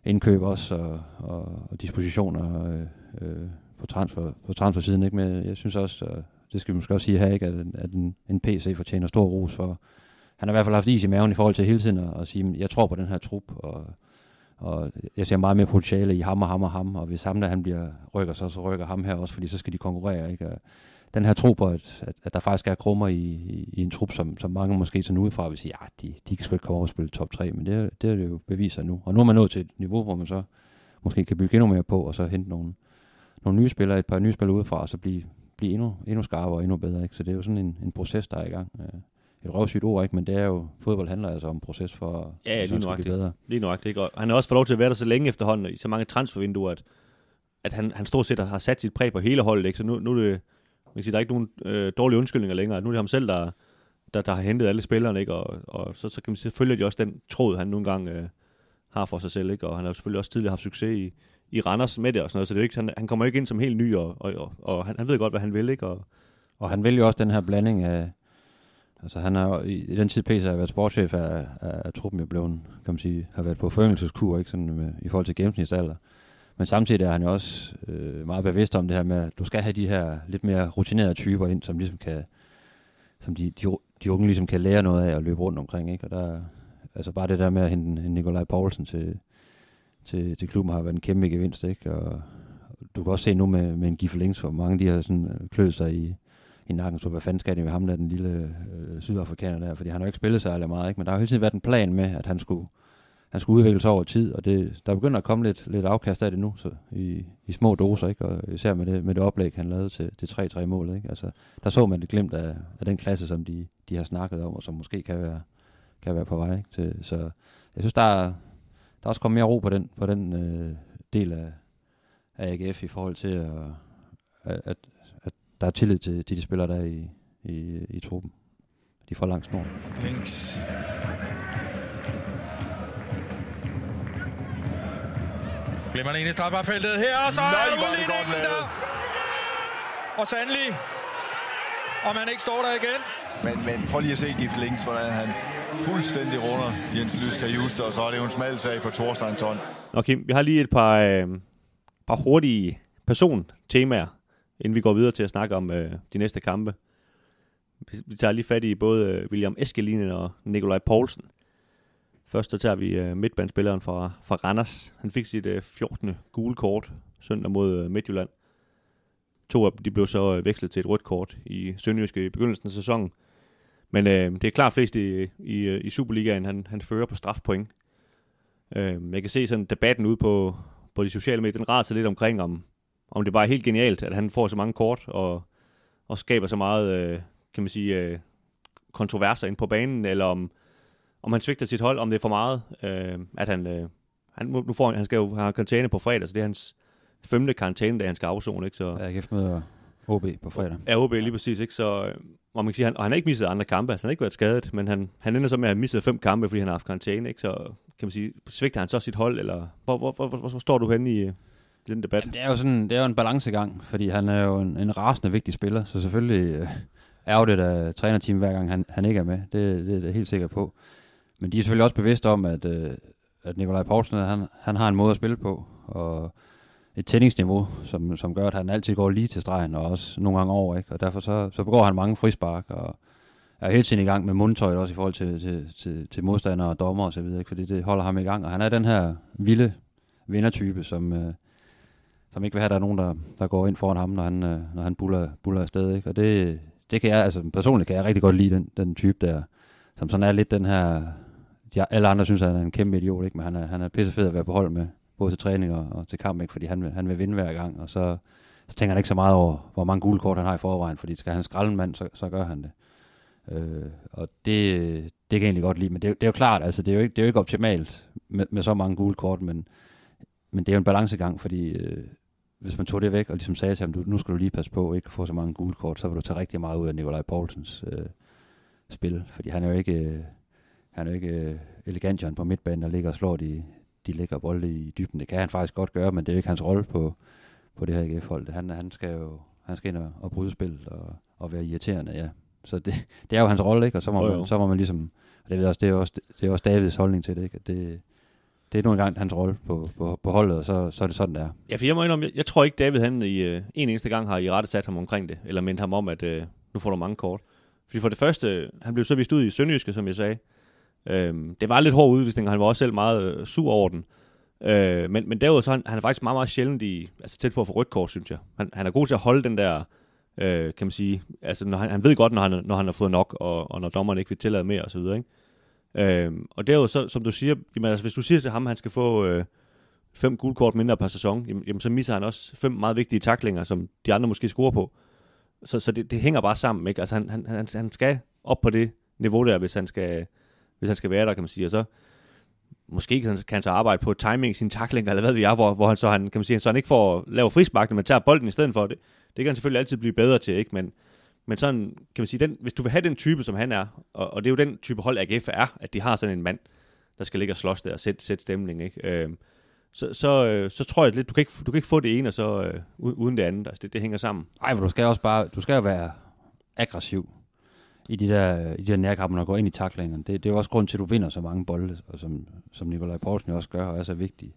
A: indkøb også, og, og, og dispositioner øh, øh, på, transfer, på transfersiden, ikke? men jeg synes også, og det skal vi måske også sige her, ikke? At, at en, en PC fortjener stor ros for, han har i hvert fald haft is i maven i forhold til hele tiden at, at sige, jeg tror på den her trup, og, og jeg ser meget mere potentiale i ham og ham og ham, og hvis ham der han bliver rykker så, så rykker ham her også, fordi så skal de konkurrere, ikke? Og den her tro på, at, at, at der faktisk er krummer i, i, i en trup, som, som mange måske sådan udefra vil sige, ja, de, de kan sgu ikke komme over og spille top 3, men det, det er det jo beviser nu. Og nu er man nået til et niveau, hvor man så måske kan bygge endnu mere på, og så hente nogle, nogle nye spillere, et par nye spillere udefra, og så blive, blive endnu, endnu skarpere og endnu bedre. Ikke? Så det er jo sådan en, en proces, der er i gang. Øh, et røvsygt ord, ikke? men det er jo, fodbold handler altså om proces for,
B: ja, ja, lige
A: at blive bedre.
B: Lige nuagtigt, ikke? Og han har også fået lov til at være der så længe efterhånden, i så mange transfervinduer, at, at han, han stort set har sat sit præg på hele holdet, ikke? så nu, nu er det, man kan sige, der er ikke nogen øh, dårlige undskyldninger længere. Nu er det ham selv, der, der, der har hentet alle spillerne, ikke? Og, og så, så kan man selvfølgelig også den tråd, han nogle gange øh, har for sig selv, ikke? og han har selvfølgelig også tidligere haft succes i, i Randers med det og sådan noget, så det er ikke, han, han kommer ikke ind som helt ny, og, og, og, og han, han ved godt, hvad han vil, ikke? Og,
A: og han vil jo også den her blanding af, Altså han har i, i den tid PC har været sportschef af, af, af truppen jeg blev, kan man sige, har været på foryngelseskur, ikke sådan med, i forhold til gennemsnitsalder. Men samtidig er han jo også øh, meget bevidst om det her med, at du skal have de her lidt mere rutinerede typer ind, som ligesom kan, som de, de, de unge ligesom kan lære noget af at løbe rundt omkring, ikke? Og der, altså bare det der med at hente Nikolaj Poulsen til, til, til klubben har været en kæmpe gevinst, ikke? Og du kan også se nu med, med en Giffer Links, hvor mange de har sådan øh, kløet sig i, i nakken, så hvad fanden skal det med ham der, den lille øh, sydafrikaner der, fordi han har jo ikke spillet særlig meget, ikke? men der har jo hele tiden været en plan med, at han skulle, han skulle udvikle sig over tid, og det, der begynder at komme lidt, lidt afkast af det nu, så i, i små doser, ikke? og især med det, med det oplæg, han lavede til, det 3-3-målet. Ikke? Altså, der så man det glemt af, af den klasse, som de, de har snakket om, og som måske kan være, kan være på vej. Ikke? Til, så jeg synes, der er, er også kommet mere ro på den, på den øh, del af, af AGF i forhold til at, at, der er tillid til, til de spillere, der er i, i, i truppen. De får langt snor. Links.
C: Glemmer ind i strafbarfeltet her, og så Nej, er godt lavet. Der. Og sandelig, og man ikke står der igen.
D: Men, men prøv lige at se Gift Links, hvordan han fuldstændig runder Jens Lyska Juste, og så er det jo en smal sag for Thorstein
B: Okay, vi har lige et par, øh, par hurtige person-temaer inden vi går videre til at snakke om øh, de næste kampe. Vi tager lige fat i både øh, William Eskelinen og Nikolaj Poulsen. Først så tager vi øh, midtbandspilleren fra, fra Randers. Han fik sit øh, 14. gule kort søndag mod øh, Midtjylland. To af dem de blev så øh, vekslet til et rødt kort i Sønderjyske i begyndelsen af sæsonen. Men øh, det er klart flest i, i, øh, i Superligaen, han, han fører på strafpoint. Øh, jeg kan se sådan debatten ud på, på de sociale medier, den raser lidt omkring, om, om det bare er helt genialt, at han får så mange kort og, og skaber så meget, øh, kan man sige, øh, kontroverser ind på banen, eller om, om han svigter sit hold, om det er for meget, øh, at han, øh, han, nu får han, han skal jo have karantæne på fredag, så det er hans femte karantæne, da han skal afzone, ikke? Så,
A: ja, jeg møder OB på fredag.
B: Ja, OB lige præcis, ikke? Så, øh, og man kan sige, han, og han har ikke misset andre kampe, altså han har ikke været skadet, men han, han ender så med at have misset fem kampe, fordi han har haft karantæne, ikke? Så kan man sige, svigter han så sit hold, eller hvor, hvor, hvor, hvor, hvor står du henne i, den debat?
A: Jamen, det er jo sådan, det er jo en balancegang, fordi han er jo en, en rasende vigtig spiller, så selvfølgelig øh, er det der trænerteam hver gang han, han ikke er med. Det, det er jeg helt sikker på. Men de er selvfølgelig også bevidste om, at, øh, at Nikolaj Poulsen, han, han har en måde at spille på, og et tændingsniveau, som, som gør, at han altid går lige til stregen, og også nogle gange over, ikke? og derfor så, så begår han mange frispark, og er hele tiden i gang med mundtøjet også i forhold til, til, til, til modstandere og dommer osv., så ikke? fordi det holder ham i gang, og han er den her vilde vindertype, som, øh, som ikke vil have, at der er nogen, der, der går ind foran ham, når han, øh, når han buller, buller afsted. Ikke? Og det, det kan jeg, altså personligt kan jeg rigtig godt lide den, den type der, som sådan er lidt den her, de, alle andre synes, at han er en kæmpe idiot, ikke? men han er, han er pissefed at være på hold med, både til træning og, og til kamp, ikke? fordi han vil, han vil vinde hver gang, og så, så tænker han ikke så meget over, hvor mange gule kort han har i forvejen, fordi skal han skralde en mand, så, så gør han det. Øh, og det, det kan jeg egentlig godt lide, men det, det er jo klart, altså det er jo ikke, det er jo ikke optimalt med, med så mange gule kort, men, men det er jo en balancegang, fordi øh, hvis man tog det væk og ligesom sagde til ham, du, nu skal du lige passe på ikke at få så mange gule kort, så vil du tage rigtig meget ud af Nikolaj Poulsens øh, spil, fordi han er jo ikke... Øh, han er jo ikke øh, elegant på midtbanen, der ligger og slår de, de lækre bolde i dybden. Det kan han faktisk godt gøre, men det er jo ikke hans rolle på, på det her AGF-hold. Han, han skal jo han skal ind og, og bryde spillet og, og være irriterende, ja. Så det, det er jo hans rolle, ikke? Og så må,
B: Jo, jo.
A: man, så må man ligesom, og det, jeg også, det, er også, det er også Davids holdning til det, ikke? At det, det er nu engang hans rolle på, på, på holdet, og så, så er det sådan, det er.
B: Ja, for jeg må indrømme, jeg, jeg tror ikke, David han i øh, en eneste gang har i rette sat ham omkring det, eller mindt ham om, at øh, nu får du mange kort. Fordi for det første, han blev så vist ud i Sønderjyske, som jeg sagde. Øhm, det var lidt hård udvisning, og han var også selv meget øh, sur over den. Øh, men, men derudover så han, han er faktisk meget, meget sjældent i, altså tæt på at få rødt kort, synes jeg. Han, han er god til at holde den der, øh, kan man sige, altså når han, han ved godt, når han, når han har fået nok, og, og når dommeren ikke vil tillade mere osv., ikke? Øhm, og derudover, så, som du siger, jamen, altså, hvis du siger til ham, at han skal få øh, fem gule kort mindre per sæson, jamen, jamen, så misser han også fem meget vigtige taklinger, som de andre måske scorer på. Så, så det, det hænger bare sammen, ikke? Altså, han, han, han, han skal op på det niveau der, hvis han skal, hvis han skal være der, kan man sige. Og så måske kan han, kan han så arbejde på timing sin tackling, eller hvad ved jeg, hvor, hvor han så, han, kan man sige, så han ikke får lavet frisparkene, men tager bolden i stedet for. Det, det kan han selvfølgelig altid blive bedre til, ikke? Men, men sådan, kan man sige, den, hvis du vil have den type, som han er, og, og det er jo den type hold, AGF er, at de har sådan en mand, der skal ligge og slås der og sætte, sætte stemning, ikke? Øhm, så, så, øh, så tror jeg lidt, du kan ikke, du kan ikke få det ene, og så øh, uden det andet. Altså, det, det hænger sammen.
A: Nej, for du skal også bare, du skal jo være aggressiv i de der, i de der nærkampe, når går ind i taklingen. Det, det er jo også grund til, at du vinder så mange bolde, og som, som Nikolaj Poulsen jo også gør, og er så vigtig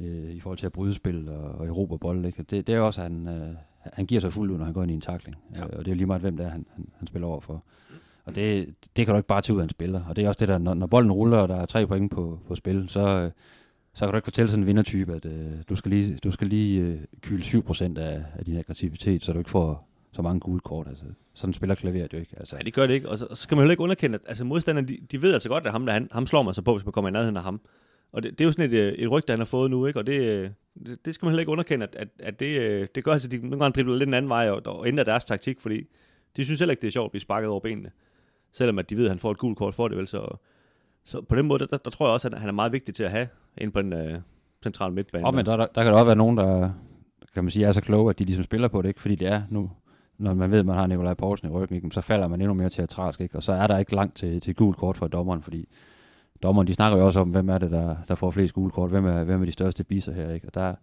A: øh, i forhold til at bryde spil og, og erobre bolde. Ikke? Det, det er også, at han, øh, han giver sig fuldt ud, når han går ind i en takling.
B: Ja.
A: Øh, og det er jo lige meget, hvem det er, han, han, han spiller over for. Og det, det kan du ikke bare tage ud af en spiller. Og det er også det der, når, når bolden ruller, og der er tre point på, på spil, så, øh, så kan du ikke fortælle sådan en vindertype, at øh, du skal lige, du skal lige øh, kyle 7% af, af din aggressivitet, så du ikke får så mange gule kort. Altså, sådan spiller klaverer jo ikke. Altså,
B: Ja, det gør det ikke. Og så, så skal man heller ikke underkende, at altså, modstanderne, de, de ved altså godt, at ham, der, han, ham slår man sig på, hvis man kommer i nærheden af ham. Og det, det er jo sådan et, øh, et rygte, han har fået nu, ikke? Og det, øh, det, det skal man heller ikke underkende, at, at, at det, øh, det gør altså, at de nogle gange dribler lidt en anden vej og, og ændrer deres taktik, fordi de synes heller ikke, det er sjovt at blive sparket over benene. Selvom at de ved, at han får et gult kort for det, vel? Så, så på den måde, der, der, der tror jeg også, at han er meget vigtig til at have ind på den øh, centrale midtbane.
A: Og men der, der, der kan der også være nogen, der kan man sige, er så kloge, at de ligesom spiller på det, ikke? fordi det er nu, når man ved, at man har Nikolaj Poulsen i ryggen, ikke? så falder man endnu mere teatralsk, ikke? og så er der ikke langt til, til gul kort for dommeren, fordi dommeren, de snakker jo også om, hvem er det, der, der får flest gule kort, hvem er, hvem er de største biser her, ikke? og der,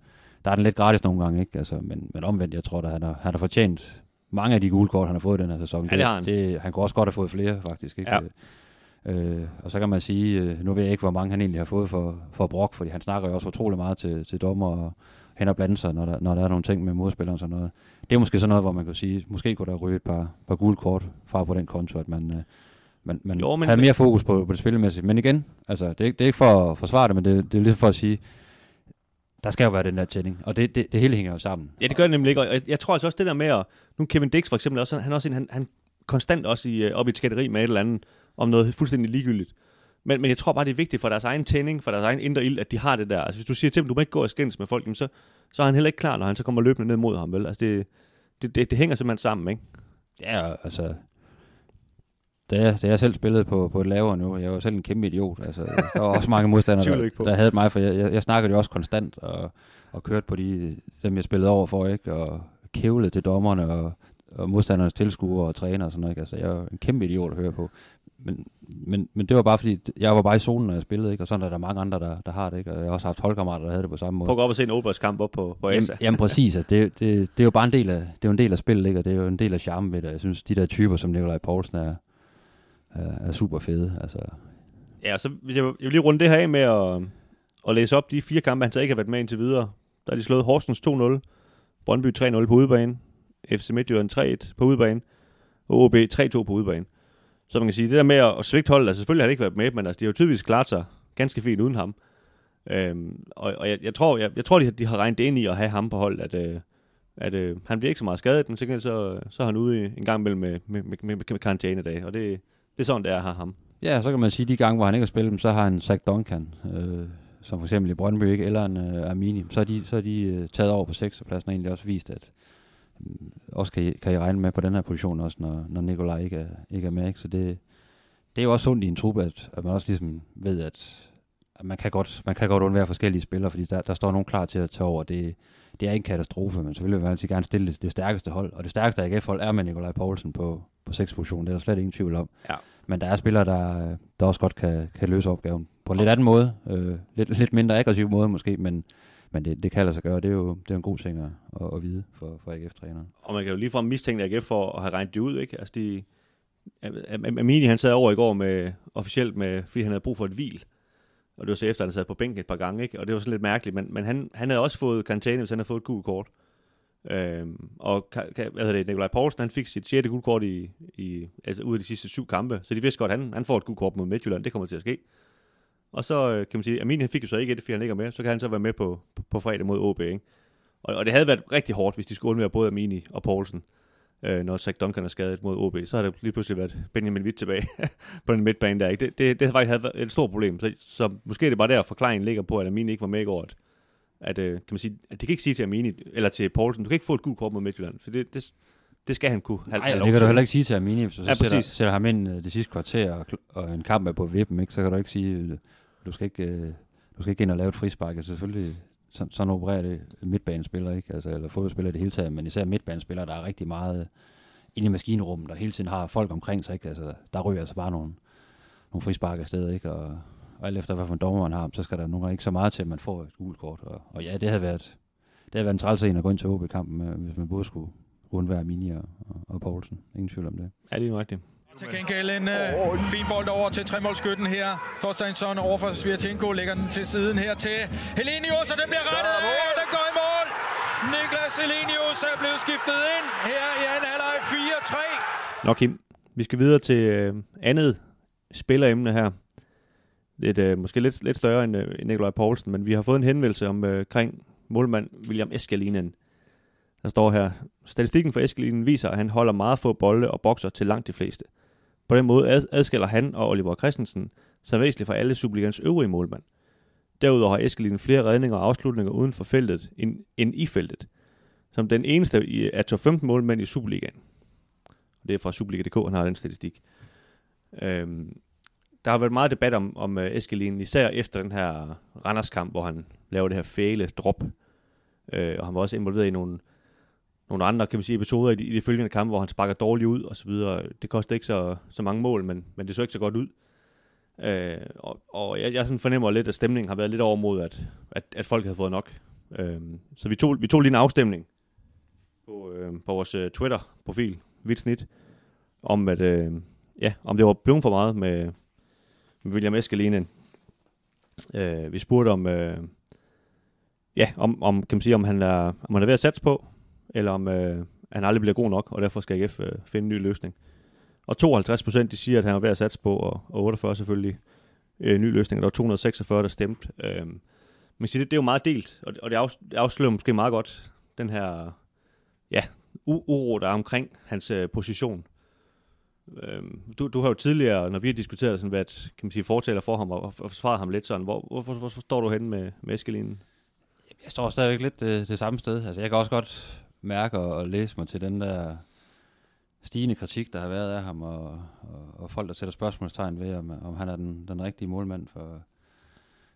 A: der er den lidt gratis nogle gange, ikke? Altså, men, men omvendt, jeg tror, at han har, han har fortjent mange af de gule kort, han har fået den her sæson.
B: Ja, det har han.
A: Det, han kunne også godt have fået flere, faktisk. Ikke?
B: Ja.
A: Øh, og så kan man sige, øh, nu ved jeg ikke, hvor mange han egentlig har fået for, for Brock, fordi han snakker jo også utrolig meget til, til dommer og hen og blande sig, når der, når der er nogle ting med modspilleren og sådan noget. Det er måske sådan noget, hvor man kan sige, måske kunne der ryge et par, par gule kort fra på den konto, at man, øh, man, man Jo,
B: men-
A: havde mere fokus på, på det spillemæssige. Men igen, altså, det, er, ikke- det er ikke for at forsvare det, men det, det er ligesom for at sige, der skal jo være den der tænding, og det, det, det hele hænger jo sammen.
B: Ja, det gør det nemlig ikke. Og jeg, jeg tror altså også det der med at... Nu Kevin Dix for eksempel også, han også han, han konstant også i, øh, op i et skatteri med et eller andet, om noget fuldstændig ligegyldigt. Men, men jeg tror bare, det er vigtigt for deres egen tænding, for deres egen indre ild, at de har det der. Altså hvis du siger til dem, du må ikke gå og skændes med folk, så, så er han heller ikke klar, når han så kommer løbende ned mod ham, vel? Altså det, det, det, det hænger simpelthen sammen, ikke?
A: Ja, altså... Da jeg, da jeg selv spillede på, på et lavere niveau, jeg var selv en kæmpe idiot. Altså, der var også mange modstandere, der, der havde mig, for jeg, jeg, jeg snakkede jo også konstant og, og kørte på de, dem, jeg spillede over for, ikke? og kævlede til dommerne og, og modstandernes tilskuere og træner og sådan noget. Ikke? Altså, jeg var en kæmpe idiot at høre på. Men, men, men det var bare fordi, jeg var bare i zonen, når jeg spillede, ikke? og sådan er der mange andre, der, der har det. Ikke? Og jeg har også haft holdkammerater, der havde det på samme måde.
B: Prøv at gå op og se en Oberst-kamp op på, på Asa.
A: Jamen, jamen præcis, at det, det, det er jo bare en del af, det er jo en del af spillet, ikke? og det er jo en del af charmen ved det. Jeg synes, de der typer som Nikolaj Poulsen er, er, er super fede. Altså,
B: Ja, så hvis jeg, jeg vil lige runde det her af med at, at læse op de fire kampe, han så ikke har været med indtil videre. Der har de slået Horsens 2-0, Brøndby 3-0 på udebane, FC Midtjylland 3-1 på udebane, og OB 3-2 på udebane. Så man kan sige, det der med at, at svigte holdet, altså selvfølgelig har det ikke været med, men altså, de har jo tydeligvis klaret sig ganske fint uden ham. Øhm, og og jeg, jeg, tror, jeg, jeg tror, de, har- de har regnet det ind i at have ham på hold, at, øh, at øh, han bliver ikke så meget skadet, men til så, så er han ude en gang imellem med, med, med, med, med karantænedag, og det, det er sådan, det er at have ham.
A: ja, så kan man sige, at de gange, hvor han ikke har spillet så har han Zach Duncan, øh, som for eksempel i Brøndby, ikke? eller en øh, Armini. Så er de, så er de øh, taget over på 6. pladsen og egentlig også vist, at også kan I, kan I regne med på den her position, også når, når Nikolaj ikke er, ikke er med. Ikke? Så det, det er jo også sundt i en truppe, at, at man også ligesom ved, at, at man, kan godt, man kan godt undvære forskellige spillere, fordi der, der står nogen klar til at tage over. Det, det er ikke en katastrofe, men selvfølgelig vil man altid gerne stille det, det stærkeste hold. Og det stærkeste AGF-hold er med Nikolaj Poulsen på, på 6 position. Det er der slet ingen tvivl om.
B: Ja.
A: men der er spillere, der, der også godt kan, kan løse opgaven på en lidt anden måde. Øh, lidt, lidt mindre aggressiv måde måske, men, men det, det kan lade sig gøre. Det er jo det er en god ting at, at, at vide for, for AGF-træneren.
B: Og man kan jo ligefrem mistænke AGF for at have regnet det ud, ikke? Altså de, Amini han sad over i går med, officielt med, fordi han havde brug for et hvil. Og det var så efter, at han sad på bænken et par gange, ikke? Og det var sådan lidt mærkeligt, men, men han, han havde også fået karantæne, hvis han havde fået et gult kort. Øhm, og hvad hedder det, Nikolaj Poulsen, han fik sit 6. gult kort i, i, altså ud af de sidste syv kampe, så de vidste godt, at han, han får et gult kort mod Midtjylland, det kommer til at ske. Og så øh, kan man sige, Amin fik jo så ikke et, fordi han ligger med, så kan han så være med på, på, på fredag mod OB, ikke? Og, og det havde været rigtig hårdt, hvis de skulle undvære både Amini og Poulsen, øh, når Zach Duncan er skadet mod OB. Så har det lige pludselig været Benjamin Witt tilbage på den midtbane der. Ikke? Det, det, det faktisk havde været et stort problem. Så, så måske er det bare der, forklaringen ligger på, at Amini ikke var med i går. At, at, øh, kan man sige, at det kan ikke sige til Amini, eller til Poulsen, du kan ikke få et gult kort mod Midtjylland, for det, det, det skal han kunne
A: have, Nej, have det kan du heller ikke sige til Amini, hvis du ja, sætter, sætter ham ind øh, det sidste kvarter, og, og en kamp er på vippen, ikke? så kan du ikke sige, du skal ikke, øh, du skal ikke ind og lave et frispark. Altså selvfølgelig, sådan, sådan opererer det midtbanespillere, ikke? Altså, eller fodboldspillere det hele taget, men især midtbanespillere, der er rigtig meget øh, inde i maskinrummet, og hele tiden har folk omkring sig, ikke? Altså, der ryger altså bare nogle, nogle frispark afsted, ikke? Og, og alt efter, hvad for en dommer man har, så skal der nogle gange ikke så meget til, at man får et gult kort. Og, og ja, det havde været, det havde været en træls at gå ind til OB-kampen, øh, hvis man både skulle undvære Mini og, og, og Poulsen. Ingen tvivl om det.
B: Ja, det er rigtigt.
C: Til gengæld en uh, fin bold over til tremålskytten her. Thorsteinsson over for Svirchenko lægger den til siden her til Helenius, og den bliver rettet af, og den går i mål. Niklas Helenius er blevet skiftet ind her i anden halvleg 4-3.
B: Nå Kim, vi skal videre til uh, andet spilleremne her. Lidt, uh, måske lidt, lidt større end, uh, Nikolaj Poulsen, men vi har fået en henvendelse om uh, kring målmand William Eskelinen. Der står her, statistikken for Eskelinen viser, at han holder meget få bolde og bokser til langt de fleste. På den måde adskiller han og Oliver Christensen sig væsentligt fra alle Superligans øvrige målmænd. Derudover har Eskelin flere redninger og afslutninger uden for feltet end, end i feltet, som den eneste af top 15 målmænd i Superligaen. Det er fra Superliga.dk, han har den statistik. Øhm, der har været meget debat om, om øh, Eskelin, især efter den her Randers-kamp, hvor han lavede det her fæle drop. Øh, og han var også involveret i nogle nogle andre kan man sige, episoder i de, i de følgende kampe, hvor han sparker dårligt ud og så videre. Det koster ikke så, så mange mål, men, men det så ikke så godt ud. Øh, og, og jeg, jeg sådan fornemmer lidt, at stemningen har været lidt over mod, at, at, at folk havde fået nok. Øh, så vi tog, vi tog lige en afstemning på, øh, på vores øh, Twitter-profil, Vidt Snit, om, at, øh, ja, om det var blevet for meget med, med William Eskelinen. Øh, vi spurgte om, øh, ja, om, om, kan man sige, om han er, om han er ved at satse på, eller om øh, han aldrig bliver god nok, og derfor skal AGF øh, finde en ny løsning. Og 52 procent, de siger, at han er ved at satse på, og, og 48 selvfølgelig øh, ny løsning, og der var 246, der stemte. Øh, men det, det er jo meget delt, og, og det, af, det afslører måske meget godt den her ja, uro, der er omkring hans øh, position. Øh, du, du har jo tidligere, når vi har diskuteret, sådan, været kan man sige, fortæller for ham og, og forsvaret ham lidt sådan. Hvor, hvor, hvor, hvor står du henne med, med Eskelinen?
A: Jeg står stadigvæk lidt det, det samme sted. Altså, jeg kan også godt mærke og, og læse mig til den der stigende kritik, der har været af ham, og, og, og folk, der sætter spørgsmålstegn ved, om, om han er den, den rigtige målmand for,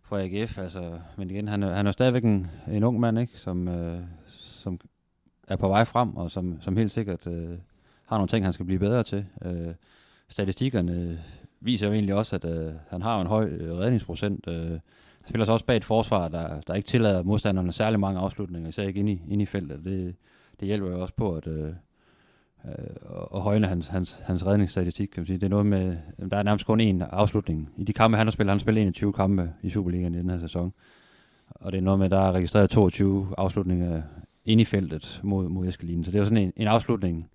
A: for AGF. Altså, men igen, han er, han er stadigvæk en, en ung mand, ikke? Som, øh, som er på vej frem, og som, som helt sikkert øh, har nogle ting, han skal blive bedre til. Øh, statistikkerne viser jo egentlig også, at øh, han har en høj øh, redningsprocent. Øh, han spiller så også bag et forsvar, der, der ikke tillader modstanderne særlig mange afslutninger, især ikke inde i, inde i feltet. Det, det hjælper jo også på at, øh, og at højne hans, hans, hans redningsstatistik, kan man sige. Det er noget med, der er nærmest kun én afslutning. I de kampe, han har spillet, han har spillet 21 kampe i Superligaen i den her sæson. Og det er noget med, der er registreret 22 afslutninger ind i feltet mod, mod Eskelinen. Så det er jo sådan en, en afslutning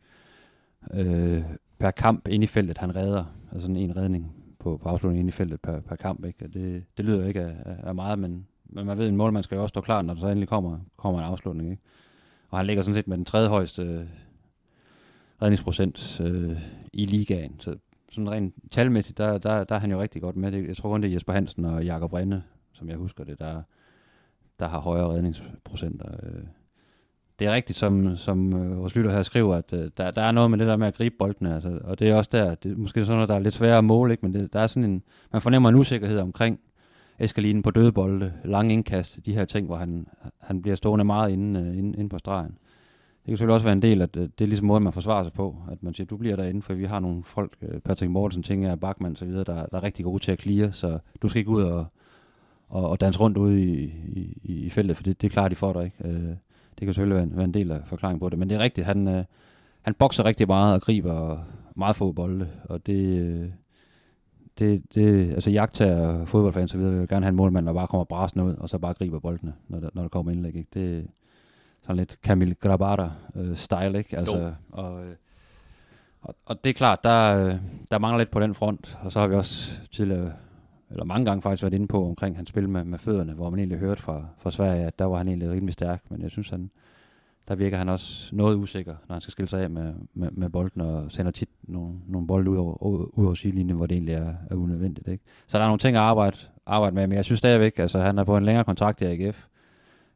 A: øh, per kamp ind i feltet, han redder. Altså sådan en redning på, på afslutningen ind i feltet per, per kamp. Ikke? Det, det lyder ikke af, af meget, men, men man ved, at en målmand skal jo også stå klar, når der så endelig kommer, kommer en afslutning. Ikke? Og han ligger sådan set med den tredje højeste øh, redningsprocent øh, i ligaen. Så sådan rent talmæssigt, der, der, der er han jo rigtig godt med. Jeg tror kun, det er Jesper Hansen og Jakob Rinde, som jeg husker det, der, der har højere redningsprocenter. Øh. Det er rigtigt, som, som øh, vores lytter her skriver, at øh, der, der er noget med det der med at gribe boldene, altså, og det er også der, det er måske sådan noget, der er lidt sværere at måle, ikke? men det, der er sådan en, man fornemmer en usikkerhed omkring Eskalinen på døde bolde, lange indkast, de her ting, hvor han, han bliver stående meget inde, uh, inde, inde på stregen. det kan selvfølgelig også være en del, at øh, det er ligesom måden, man forsvarer sig på. At man siger, du bliver derinde, for vi har nogle folk, øh, Patrick Mortensen, Tinger, Bachmann osv., der, der er rigtig gode til at klire, så du skal ikke ud og, og, og danse rundt ude i, i, i feltet, for det, det klarer de for dig ikke. Øh, det kan selvfølgelig være en, være en del af forklaringen på det, men det er rigtigt, han, øh, han bokser rigtig meget og griber meget få bolde, og det, øh, det, det altså jagttager fodboldfans så videre vil gerne have en målmand, der bare kommer brasende ud, og så bare griber boldene, når der, når der kommer indlæg. Ikke? Det, sådan lidt Camille Grabara-style, ikke? Altså, og, øh, og, og, det er klart, der, øh, der mangler lidt på den front, og så har vi også tidligere, eller mange gange faktisk været inde på omkring hans spil med, med fødderne, hvor man egentlig hørte fra, fra Sverige, at der var han egentlig rimelig stærk, men jeg synes, han, der virker han også noget usikker, når han skal skille sig af med, med, med bolden, og sender tit nogle, nogle bolde ud over, ud over sidelinjen, hvor det egentlig er, er unødvendigt. Ikke? Så der er nogle ting at arbejde, arbejde med, men jeg synes stadigvæk, altså han er på en længere kontrakt i AGF,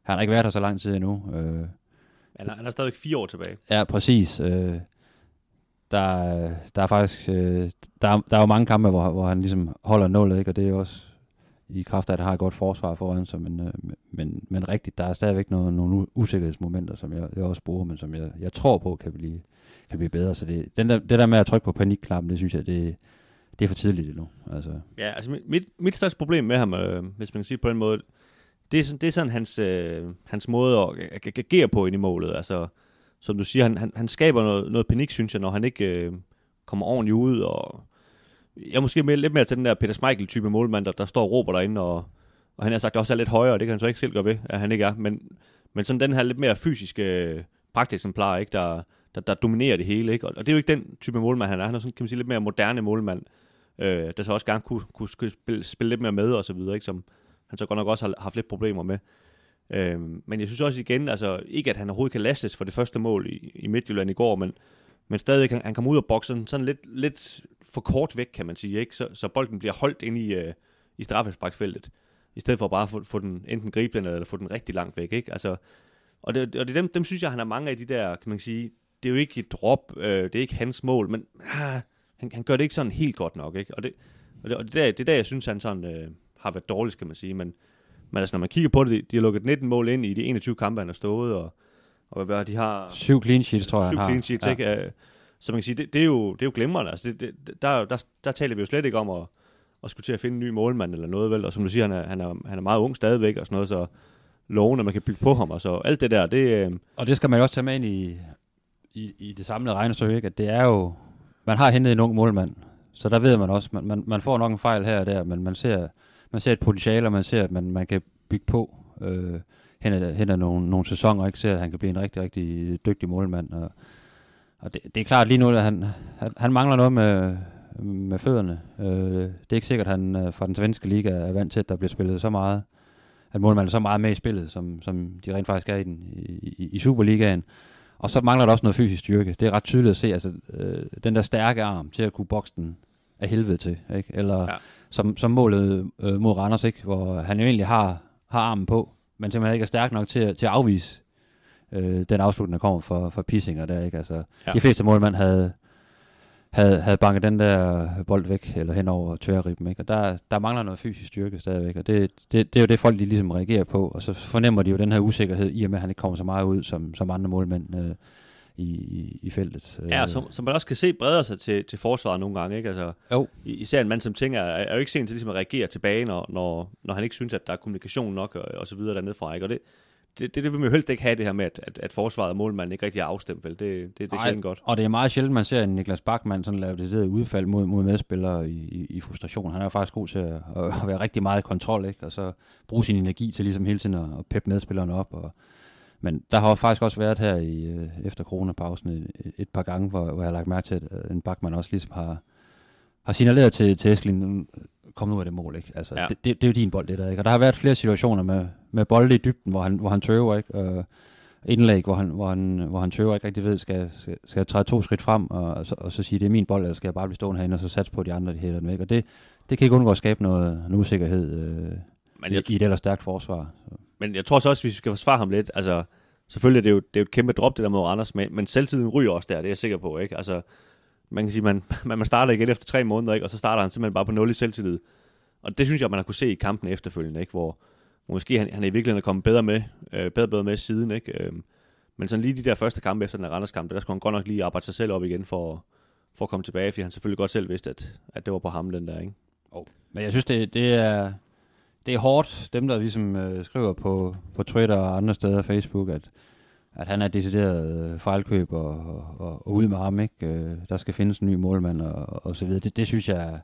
A: han har ikke været her så lang tid endnu. Øh,
B: han, er, han er stadig fire år tilbage.
A: Ja, præcis. Øh, der, der er faktisk øh, der, der er jo mange kampe, hvor, hvor han ligesom holder nullet, ikke? og det er også i kraft af, at det har et godt forsvar foran sig, men, øh, men, men rigtigt, der er stadigvæk noget, nogle usikkerhedsmomenter, som jeg, jeg også bruger, men som jeg, jeg tror på kan blive, kan blive bedre. Så det, den der, det der med at trykke på panikknappen, det synes jeg, det, det er for tidligt endnu. Altså.
B: Ja, altså mit, mit største problem med ham, øh, hvis man kan sige på en måde, det er, sådan, det er sådan hans, øh, hans måde at agere på ind i målet. Altså, som du siger, han, han, han skaber noget, noget panik, synes jeg, når han ikke øh, kommer ordentligt ud. Og jeg er måske mere, lidt mere til den der Peter Schmeichel-type målmand, der, der står og råber derinde, og, og han har sagt også er lidt højere, det kan han så ikke selv gøre ved, at han ikke er. Men, men sådan den her lidt mere fysiske øh, pragteksemplar, ikke, der, der, der dominerer det hele. Ikke? Og, og det er jo ikke den type målmand, han er. Han er sådan, kan man sige, lidt mere moderne målmand, øh, der så også gerne kunne, kunne spille, spille lidt mere med og så videre, ikke? Som, han så godt nok også har haft lidt problemer med. Øh, men jeg synes også igen, altså ikke at han overhovedet kan lastes for det første mål i, i Midtjylland i går, men, men stadig han, han kommer ud af boksen sådan lidt, lidt for kort væk, kan man sige, ikke? Så, så bolden bliver holdt ind i, øh, i straffesparksfeltet, i stedet for bare at få, få den enten gribe den, eller få den rigtig langt væk, ikke? Altså, og det, og det dem, dem synes jeg, han har mange af de der, kan man sige, det er jo ikke et drop, øh, det er ikke hans mål, men ah, han, han gør det ikke sådan helt godt nok, ikke? Og det, og det, og det, der, det er der, jeg synes, han sådan, øh, har været dårligt, kan man sige. Men, men altså, når man kigger på det, de har lukket 19 mål ind i de 21 kampe, han har stået, og, og hvad de har...
A: Syv clean sheets, tror jeg,
B: syv
A: han
B: clean sheets, ja. ikke? Så man kan sige, det, det, er, jo, det er jo glimrende. Altså, det, det, der, der, der taler vi jo slet ikke om at, at skulle til at finde en ny målmand eller noget, vel? Og som du siger, han er, han er, han er meget ung stadigvæk og sådan noget, så lovende, man kan bygge på ham, og så alt det der, det... Øh...
A: Og det skal man jo også tage med ind i, i, i det samlede regnestykke, ikke? At det er jo... Man har hentet en ung målmand, så der ved man også, man, man, man får nok en fejl her og der, men man ser, man ser et potentiale, og man ser, at man, man kan bygge på øh, hen, ad, hen ad nogle, nogle sæsoner, og ikke ser, at han kan blive en rigtig, rigtig dygtig målmand. Og, og det, det er klart lige nu, at han, han, han mangler noget med, med fødderne. Øh, det er ikke sikkert, at han øh, fra den svenske liga er vant til, at der bliver spillet så meget, at målmanden er så meget med i spillet, som, som de rent faktisk er i, den, i, i Superligaen. Og så mangler der også noget fysisk styrke. Det er ret tydeligt at se, altså øh, den der stærke arm til at kunne bokse den af helvede til, ikke? Eller ja. som, som målet øh, mod Randers, ikke? Hvor han jo egentlig har, har armen på, men simpelthen ikke er stærk nok til, til at afvise øh, den afslutning, der kommer fra, fra Pissinger der, ikke? Altså, ja. de fleste målmænd havde, havde, havde banket den der bold væk, eller hen over tværribben, ikke? Og der, der mangler noget fysisk styrke stadigvæk, og det, det, det er jo det, folk de ligesom reagerer på, og så fornemmer de jo den her usikkerhed, i og med, at han ikke kommer så meget ud, som, som andre målmænd øh, i, i, i feltet.
B: Ja, som, som man også kan se breder sig til, til forsvaret nogle gange, ikke? Altså,
A: jo.
B: Især en mand som tænker, er, er jo ikke sent til ligesom at reagere tilbage, når, når, når han ikke synes, at der er kommunikation nok, og, og så videre dernede fra, ikke? Og det, det, det, det vil man jo helst ikke have, det her med, at, at, at forsvaret og målmanden ikke rigtig er afstemt, vel? Det, det, det er sjældent godt.
A: Og det er meget sjældent, man ser en Niklas Bachmann sådan lave det der udfald mod, mod medspillere i, i, i frustration. Han er jo faktisk god til at, at være rigtig meget i kontrol, ikke? Og så bruge sin energi til ligesom hele tiden at, at peppe medspillerne op. Og, men der har faktisk også været her i, øh, efter coronapausen et, et par gange, hvor, hvor jeg har lagt mærke til, at en Bachmann også ligesom har, har signaleret til, til Esklin, kom nu af det mål, ikke? Altså, ja. det, det, det, er jo din bold, det der, ikke? Og der har været flere situationer med, med bolde i dybden, hvor han, hvor han tøver, ikke? Øh, indlæg, hvor han, hvor, han, hvor han tøver ikke rigtig ved, skal, skal, skal jeg træde to skridt frem, og, og, så, og så sige, det er min bold, eller skal jeg bare blive stående herinde, og så satse på, at de andre de hætter den væk. Og det, det kan ikke undgå at skabe noget, noget usikkerhed øh, men jeg, i, i et ellers stærkt forsvar. Så.
B: Men jeg tror så også, hvis vi skal forsvare ham lidt, altså selvfølgelig er det jo, det er jo et kæmpe drop, det der med Randers, men, men selvtiden ryger også der, det er jeg sikker på, ikke? Altså, man kan sige, man, man starter igen efter tre måneder, ikke? og så starter han simpelthen bare på nul i selvtillid. Og det synes jeg, man har kunne se i kampen efterfølgende, ikke? Hvor, måske han, han i virkeligheden er kommet bedre med, øh, bedre, bedre med siden, ikke? Øh, Men sådan lige de der første kampe efter den Randers kamp, der skulle han godt nok lige arbejde sig selv op igen for, for at komme tilbage, fordi han selvfølgelig godt selv vidste, at, at det var på ham, den der, ikke?
A: Oh. Men jeg synes, det, det er det er hårdt, dem der ligesom øh, skriver på, på Twitter og andre steder, Facebook, at, at han er decideret øh, fejlkøb og, og, og, og ud med ham, ikke? Øh, der skal findes en ny målmand og, og så videre. Det, det synes jeg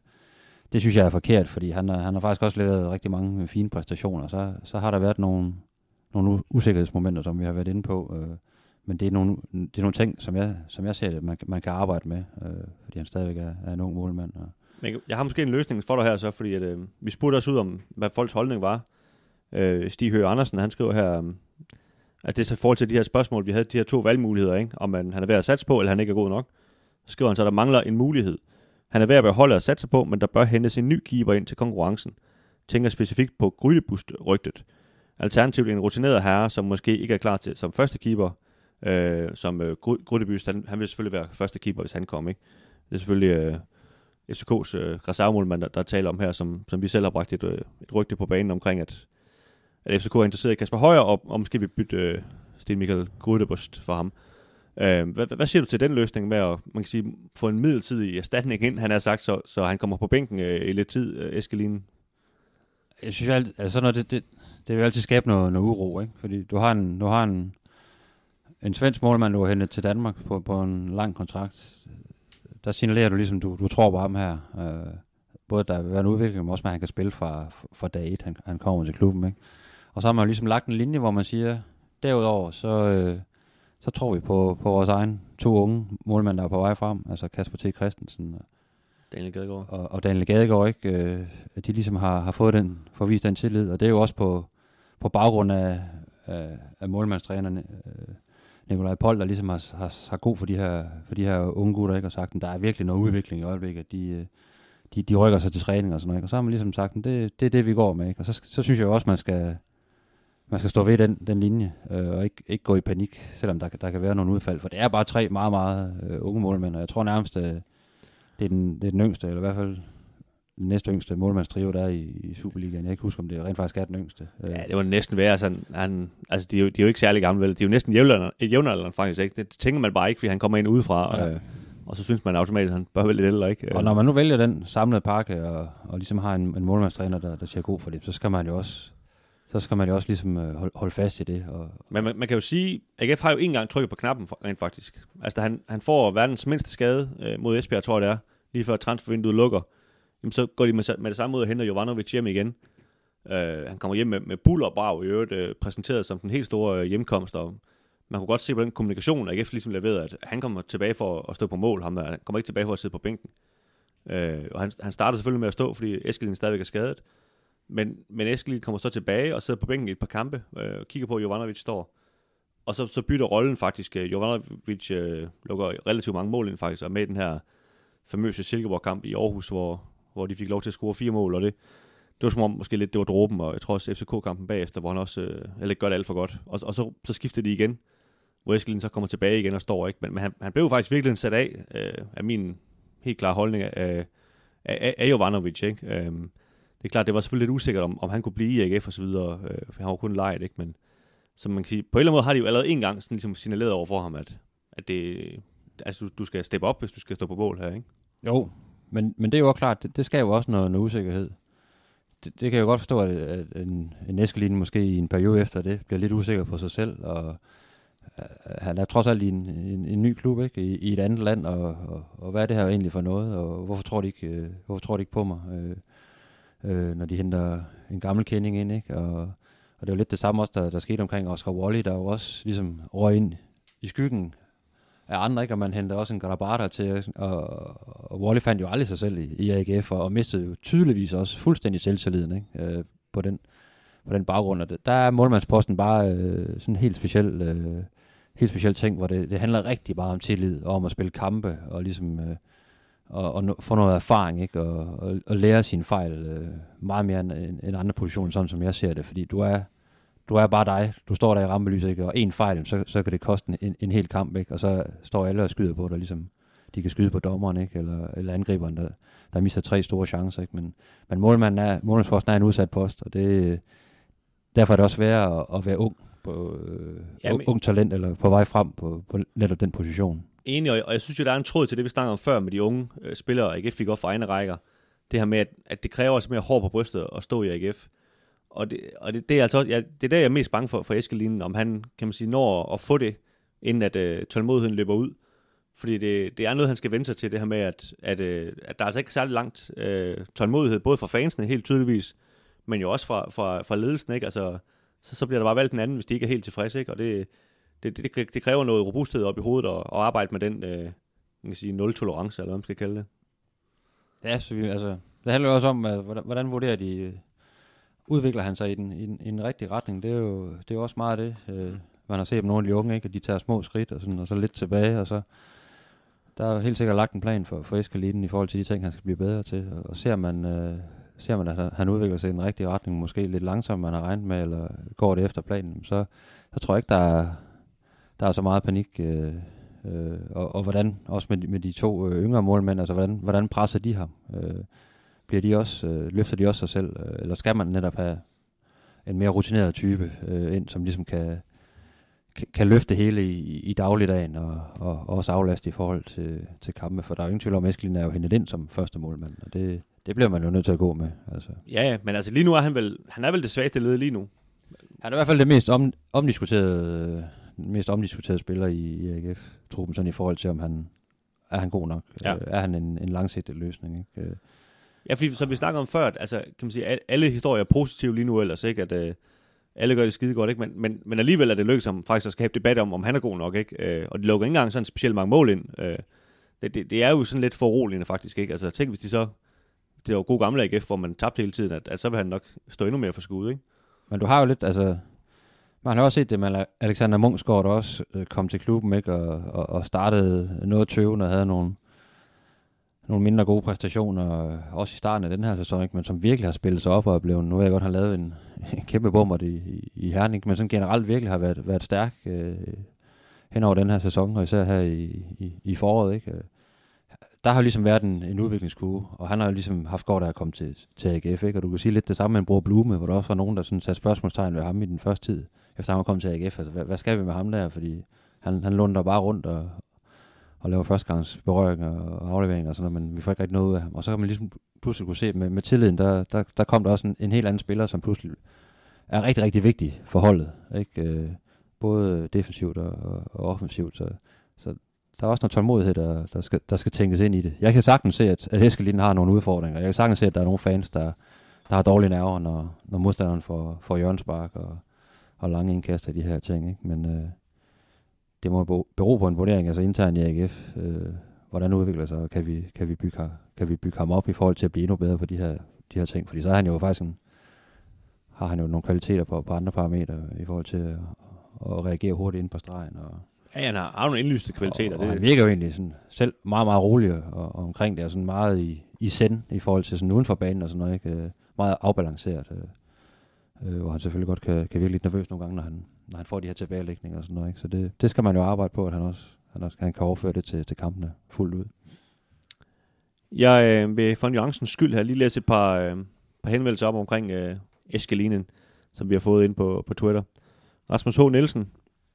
A: det synes jeg er forkert, fordi han, er, han har faktisk også leveret rigtig mange fine præstationer. Så, så har der været nogle, nogle usikkerhedsmomenter, som vi har været inde på. Øh, men det er, nogle, det er nogle ting, som jeg, som jeg ser det, man, man kan arbejde med, øh, fordi han stadigvæk er, er en ung målmand. Og,
B: men jeg har måske en løsning for dig her så, fordi at, øh, vi spurgte os ud om, hvad folks holdning var. Øh, Stig Høgh Andersen, han skriver her, at det er så i forhold til de her spørgsmål, vi havde de her to valgmuligheder, ikke? om man, han er ved at satse på, eller han ikke er god nok. Så skriver han så, at der mangler en mulighed. Han er ved at beholde og satse på, men der bør hentes en ny keeper ind til konkurrencen. Tænker specifikt på Grydebust-rygtet. Alternativt en rutineret herre, som måske ikke er klar til som første keeper, øh, som øh, Grydebust, han, han vil selvfølgelig være første keeper, hvis han kommer. Ikke? Det er selvfølgelig øh, FCK's øh, reservemålmand, der, der taler om her, som, som vi selv har bragt et, øh, et rygte på banen omkring, at, at FCK er interesseret i Kasper Højer, og, og måske vil bytte øh, Sten Michael Grødebust for ham. Øh, hvad, hvad siger du til den løsning med at man kan sige, få en midlertidig erstatning ind, han har sagt, så, så han kommer på bænken øh, i lidt tid, øh, Eskelinen?
A: Jeg synes, at altså, når det, det, det vil altid skabe noget, noget uro, ikke? fordi du har en, du har en, en svensk målmand, du har hentet til Danmark på, på en lang kontrakt der signalerer du ligesom, du, du tror på ham her. Øh, både der vil være en udvikling, men også, at han kan spille fra, fra dag 1, han, han kommer til klubben. Ikke? Og så har man jo ligesom lagt en linje, hvor man siger, derudover, så, øh, så tror vi på, på vores egen to unge målmænd, der er på vej frem, altså Kasper T. Christensen og
B: Daniel Gadegaard.
A: Og, og Daniel Gadegaard, ikke? Øh, at de ligesom har, har fået den, forvist den tillid, og det er jo også på, på baggrund af, af, af målmandstrænerne, øh, Nikolaj Pold, der ligesom har, har, har god for de her, for de her unge gutter, ikke? og sagt, at der er virkelig noget udvikling i øjeblikket, de, øh, de, de rykker sig til træning og sådan noget, ikke? og så har man ligesom sagt, at det, det er det, vi går med, ikke? og så, så synes jeg også, man skal, man skal stå ved den, den linje, øh, og ikke, ikke gå i panik, selvom der, der kan være nogle udfald, for det er bare tre meget, meget øh, unge målmænd, og jeg tror nærmest, øh, det, er den, det er den yngste, eller i hvert fald den næste yngste målmandstrio, der er i, i Superligaen. Jeg kan ikke huske, om det rent faktisk er den yngste.
B: Ja, det var næsten værre. Sådan, han, altså, de er, jo, de er jo ikke særlig gamle, vel? De er jo næsten jævnaldrende, faktisk. Ikke? Det tænker man bare ikke, fordi han kommer ind udefra. Ja. Øh, og så synes man automatisk, at han bør være lidt ældre, ikke?
A: Og når man nu vælger den samlede pakke, og, og ligesom har en, en målmandstræner, der, der siger god for det, så skal man jo også så skal man jo også ligesom øh, holde, holde fast i det. Og,
B: Men man, man kan jo sige, at AGF har jo ikke engang trykket på knappen rent faktisk. Altså han, han får verdens mindste skade øh, mod Esbjerg, tror jeg det er, lige før transfervinduet lukker jamen, så går de med, med det samme ud og henter Jovanovic hjem igen. Øh, han kommer hjem med, med buller og brag i øvrigt, øh, præsenteret som den helt store øh, hjemkomst, og man kunne godt se på den kommunikation, at AGF ligesom leverede, at han kommer tilbage for at stå på mål, ham han kommer ikke tilbage for at sidde på bænken. Øh, og han, han starter selvfølgelig med at stå, fordi Eskelin stadigvæk er skadet, men, men Eskil kommer så tilbage og sidder på bænken i et par kampe, øh, og kigger på, at Jovanovic står. Og så, så bytter rollen faktisk. Øh, Jovanovic øh, lukker relativt mange mål ind faktisk, og med den her famøse Silkeborg-kamp i Aarhus, hvor, hvor de fik lov til at score fire mål, og det, det var som om måske lidt, det var dråben, og jeg tror også FCK-kampen bagefter, hvor han også, øh, eller gør det alt for godt. Og, og så, så skifter de igen, hvor Eskelin så kommer tilbage igen og står, ikke? Men, men han, han blev faktisk virkelig sat af, øh, af min helt klare holdning af, af, af Jovanovic, ikke? Øh, det er klart, det var selvfølgelig lidt usikkert, om, om han kunne blive i AGF og så videre, øh, for han var kun lejet, ikke? Men så man kan sige, på en eller anden måde har de jo allerede en gang sådan ligesom signaleret over for ham, at, at det, altså, du, du skal steppe op, hvis du skal stå på mål her, ikke?
A: Jo, men, men det er jo også klart, det, det skaber jo også noget, noget usikkerhed. Det, det kan jeg jo godt forstå, at, at en, en Eskelin måske i en periode efter det bliver lidt usikker på sig selv, og øh, han er trods alt i en, en, en ny klub, ikke? I, i et andet land, og, og, og hvad er det her egentlig for noget, og hvorfor tror de ikke, øh, hvorfor tror de ikke på mig, Øh, øh, når de henter en gammel kending ind, ikke? Og, og det var lidt det samme også, der, der skete omkring Oscar Wally, der jo også ligesom røg ind i skyggen af andre, ikke? og man henter også en Grabata til, og, og Wally fandt jo aldrig sig selv i, i AGF, og, og mistede jo tydeligvis også fuldstændig selvtilliden ikke? Øh, på, den, på den baggrund. Og det, der er målmandsposten bare øh, sådan en helt speciel, øh, helt speciel ting, hvor det, det handler rigtig meget om tillid, og om at spille kampe, og ligesom... Øh, og, og få noget erfaring, ikke? Og, og, og lære sine fejl øh, meget mere end, end andre positioner, sådan som jeg ser det, fordi du er, du er bare dig. Du står der i rampelyset, ikke? og en fejl, så, så kan det koste en, en hel kamp, ikke? og så står alle og skyder på dig, ligesom de kan skyde på dommeren, ikke? Eller, eller angriberen, der, der mister tre store chancer. Ikke? Men, men målmanden er, målmandsposten er en udsat post, og det, derfor er det også svært at, at være ung på øh,
B: Ja,
A: ja,
B: men-
A: ung talent, eller på vej frem på, på netop den position.
B: Enig, og, jeg synes jo, der er en tråd til det, vi snakkede om før med de unge øh, spillere, AGF fik op for egne rækker. Det her med, at, at det kræver altså mere hår på brystet at stå i AGF. Og det, og det, det er altså også, ja, det er der, jeg er mest bange for, for Eskelinen, om han, kan man sige, når at få det, inden at øh, tålmodigheden løber ud. Fordi det, det er noget, han skal vende sig til, det her med, at, at, øh, at der er altså ikke særlig langt øh, tålmodighed, både fra fansene helt tydeligvis, men jo også fra, fra, fra ledelsen, ikke? Altså, så, så bliver der bare valgt en anden, hvis de ikke er helt tilfredse, ikke? Og det, det, det, det kræver noget robusthed op i hovedet og, og arbejde med den, øh, man kan sige, nul-tolerance, eller hvad man skal kalde det.
A: Ja, så vi, altså, det handler jo også om, altså, hvordan, hvordan vurderer de, øh, udvikler han sig i den, i den, i den rigtige retning. Det er jo, det er jo også meget det, øh, man har set med nogle af de unge, ikke? at de tager små skridt, og, sådan, og så lidt tilbage, og så der er jo helt sikkert lagt en plan for, for Eskalinen i forhold til de ting, han skal blive bedre til. Og, og ser man, øh, ser man, at han, han udvikler sig i den rigtige retning, måske lidt langsomt, man har regnet med, eller går det efter planen, så, så tror jeg ikke, der er, der er så meget panik. Øh, øh, og, og hvordan, også med, de- med de to øh, yngre målmænd, altså hvordan, hvordan presser de ham? Øh, bliver de også, øh, løfter de også sig selv, øh, eller skal man netop have en mere rutineret type øh, ind, som ligesom kan, kan, kan løfte hele i, i dagligdagen, og, og, og også aflaste i forhold til, til kampe, for der er jo ingen tvivl om, at Eskelin er jo hentet ind som første målmand, og det, det bliver man jo nødt til at gå med. Altså.
B: Ja, ja, men altså lige nu er han vel, han er vel det svageste led lige nu.
A: Han er i hvert fald det mest om, omdiskuterede, øh, den mest omdiskuterede spiller i, i AGF-truppen, sådan i forhold til, om han er han god nok.
B: Ja.
A: Øh, er han en, en langsigtet løsning? Ikke? Øh,
B: Ja, fordi som vi snakker om før, at, altså, kan man sige, al- alle historier er positive lige nu ellers, ikke? At øh, alle gør det skide godt, ikke? Men, men, men alligevel er det lykkedes ham faktisk at skabe debat om, om han er god nok, ikke? Øh, og de lukker ikke engang sådan specielt mange mål ind. Øh, det, det, det, er jo sådan lidt foruroligende faktisk, ikke? Altså tænk, hvis de så, det var god gamle AGF, hvor man tabte hele tiden, at, at så vil han nok stå endnu mere for skud, ikke?
A: Men du har jo lidt, altså... Man har også set det med Alexander Mungsgaard, der også øh, kom til klubben, ikke? Og, og, og startede noget tøvende og havde nogle, nogle mindre gode præstationer, øh, også i starten af den her sæson, ikke? men som virkelig har spillet sig op og er blevet, nu ved jeg godt, han lavet en, en kæmpe bummer i, i, Herning, men som generelt virkelig har været, været stærk øh, hen over den her sæson, og især her i, i, i foråret. Ikke? Øh, der har ligesom været en, en udviklingskurve, og han har jo ligesom haft godt af at komme til, til AGF, ikke? og du kan sige lidt det samme med en bror Blume, hvor der også var nogen, der sådan satte spørgsmålstegn ved ham i den første tid, efter han var kommet til AGF. Altså, hvad, hvad skal vi med ham der? Fordi han, han lunder bare rundt og, og laver førstegangs berøringer og afleveringer og sådan noget, men vi får ikke rigtig noget ud af ham. Og så kan man ligesom pludselig kunne se, at med, med tilliden, der, der, der kom der også en, en helt anden spiller, som pludselig er rigtig, rigtig vigtig for holdet. Ikke? Øh, både defensivt og, og, og offensivt. Så, så der er også noget tålmodighed, der, der, skal, der skal tænkes ind i det. Jeg kan sagtens se, at, at Eskelin har nogle udfordringer. Jeg kan sagtens se, at der er nogle fans, der, der har dårlige nerver, når, når modstanderen får, får hjørnspark og, og lange indkast af de her ting. Ikke? Men øh, det må bero- på en vurdering, altså internt i AGF. Øh, hvordan udvikler sig, og kan vi, kan, vi bygge, kan vi bygge ham op i forhold til at blive endnu bedre for de her, de her ting? Fordi så er han jo faktisk en, har han jo nogle kvaliteter på, på andre parametre i forhold til at, at reagere hurtigt ind på stregen. Og,
B: Ja, han har, har nogle indlyste kvaliteter.
A: og, og han
B: det,
A: virker jo egentlig sådan, selv meget, meget rolig og, og omkring det, og sådan meget i, i send i forhold til sådan uden for banen og sådan noget, ikke? Øh, meget afbalanceret, øh, øh, hvor han selvfølgelig godt kan, kan virke lidt nervøs nogle gange, når han, når han får de her tilbagelægninger og sådan noget, ikke? Så det, det skal man jo arbejde på, at han også, han også han kan overføre det til, til kampene fuldt ud.
B: Jeg øh, vil for nuancens skyld her lige læse et par, øh, par henvendelser op omkring øh, Eskelinen, som vi har fået ind på, på Twitter. Rasmus H. Nielsen.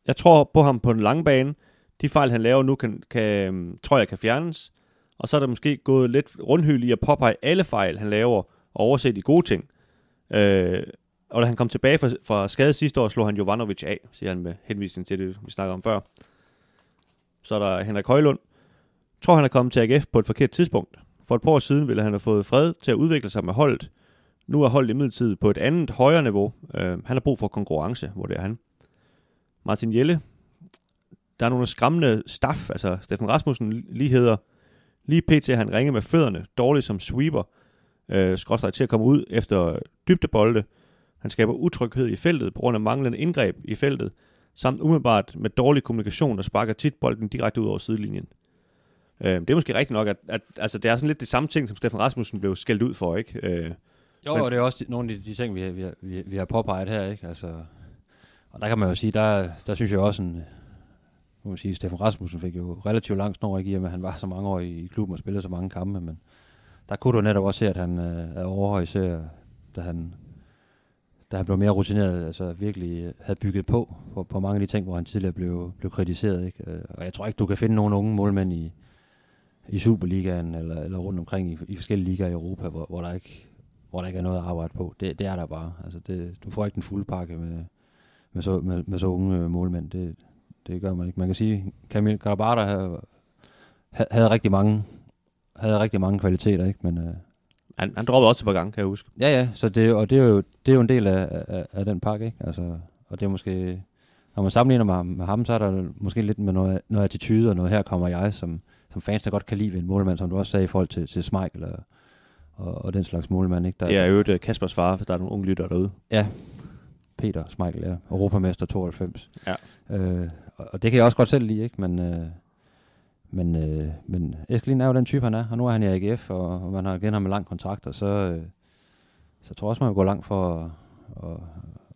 B: Jeg tror på ham på den lange bane. De fejl, han laver nu, kan, kan, øh, tror jeg kan fjernes. Og så er der måske gået lidt rundhyld i at påpege alle fejl, han laver, og overse de gode ting. Øh, og da han kom tilbage fra, fra skade sidste år, slog han Jovanovic af, siger han med henvisning til det, vi snakkede om før. Så er der Henrik Højlund. Tror, han er kommet til AGF på et forkert tidspunkt. For et par år siden ville han have fået fred til at udvikle sig med holdet. Nu er holdet imidlertid på et andet højere niveau. Øh, han har brug for konkurrence, hvor det er han. Martin Jelle. Der er nogle skræmmende staff, altså Steffen Rasmussen lige hedder. Lige pt. han ringer med fødderne, dårligt som sweeper. Øh, skråstrej til at komme ud efter dybdebolde. Han skaber utryghed i feltet på grund af manglende indgreb i feltet, samt umiddelbart med dårlig kommunikation, der sparker tit bolden direkte ud over sidelinjen. Øh, det er måske rigtigt nok, at, at altså, det er sådan lidt det samme ting, som Steffen Rasmussen blev skældt ud for, ikke? Øh,
A: Jo,
B: Men-
A: og det er også de, nogle af de, de ting, vi, har- vi, vi, vi har påpeget her, ikke? Altså, og der kan man jo sige, der, der synes jeg også, en, må man sige, Steffen Rasmussen fik jo relativt langt snor, ikke i og med, at han var så mange år i, i klubben og spillede så mange kampe, men der kunne du netop også se, at han øh, er overhøj, især da han, da han blev mere rutineret, altså virkelig øh, havde bygget på, på, på mange af de ting, hvor han tidligere blev, blev kritiseret. Ikke? Øh, og jeg tror ikke, du kan finde nogen unge målmænd i, i Superligaen eller, eller rundt omkring i, i forskellige ligaer i Europa, hvor, hvor, der ikke, hvor der ikke er noget at arbejde på. Det, det er der bare. Altså det, du får ikke den fulde pakke med, med, så, med, med så unge øh, målmænd. Det, det gør man ikke. Man kan sige, Camille Garabata havde, havde rigtig mange havde rigtig mange kvaliteter, ikke? Men, øh,
B: han, han droppede også et par gange, kan jeg huske.
A: Ja, ja, så det, og det er jo, det er jo en del af, af, af den pakke, ikke? Altså, og det er måske, når man sammenligner med, med ham, så er der måske lidt med noget, noget attitude, og noget her kommer jeg, som, som fans, der godt kan lide ved en målmand, som du også sagde i forhold til, til Smeichel og, og, og den slags målmand. Ikke? Der,
B: det er jo et øh, Kaspers far, for der er nogle unge lytter derude.
A: Ja, Peter Smeichel, ja. Europamester 92.
B: Ja.
A: Øh, og, og det kan jeg også godt selv lide, ikke? Men, øh, men, øh, men Eskelin er jo den type, han er, og nu er han i AGF, og, og man har igen ham med lang kontrakt, og så, øh, så tror jeg også, man vil gå langt for at, og,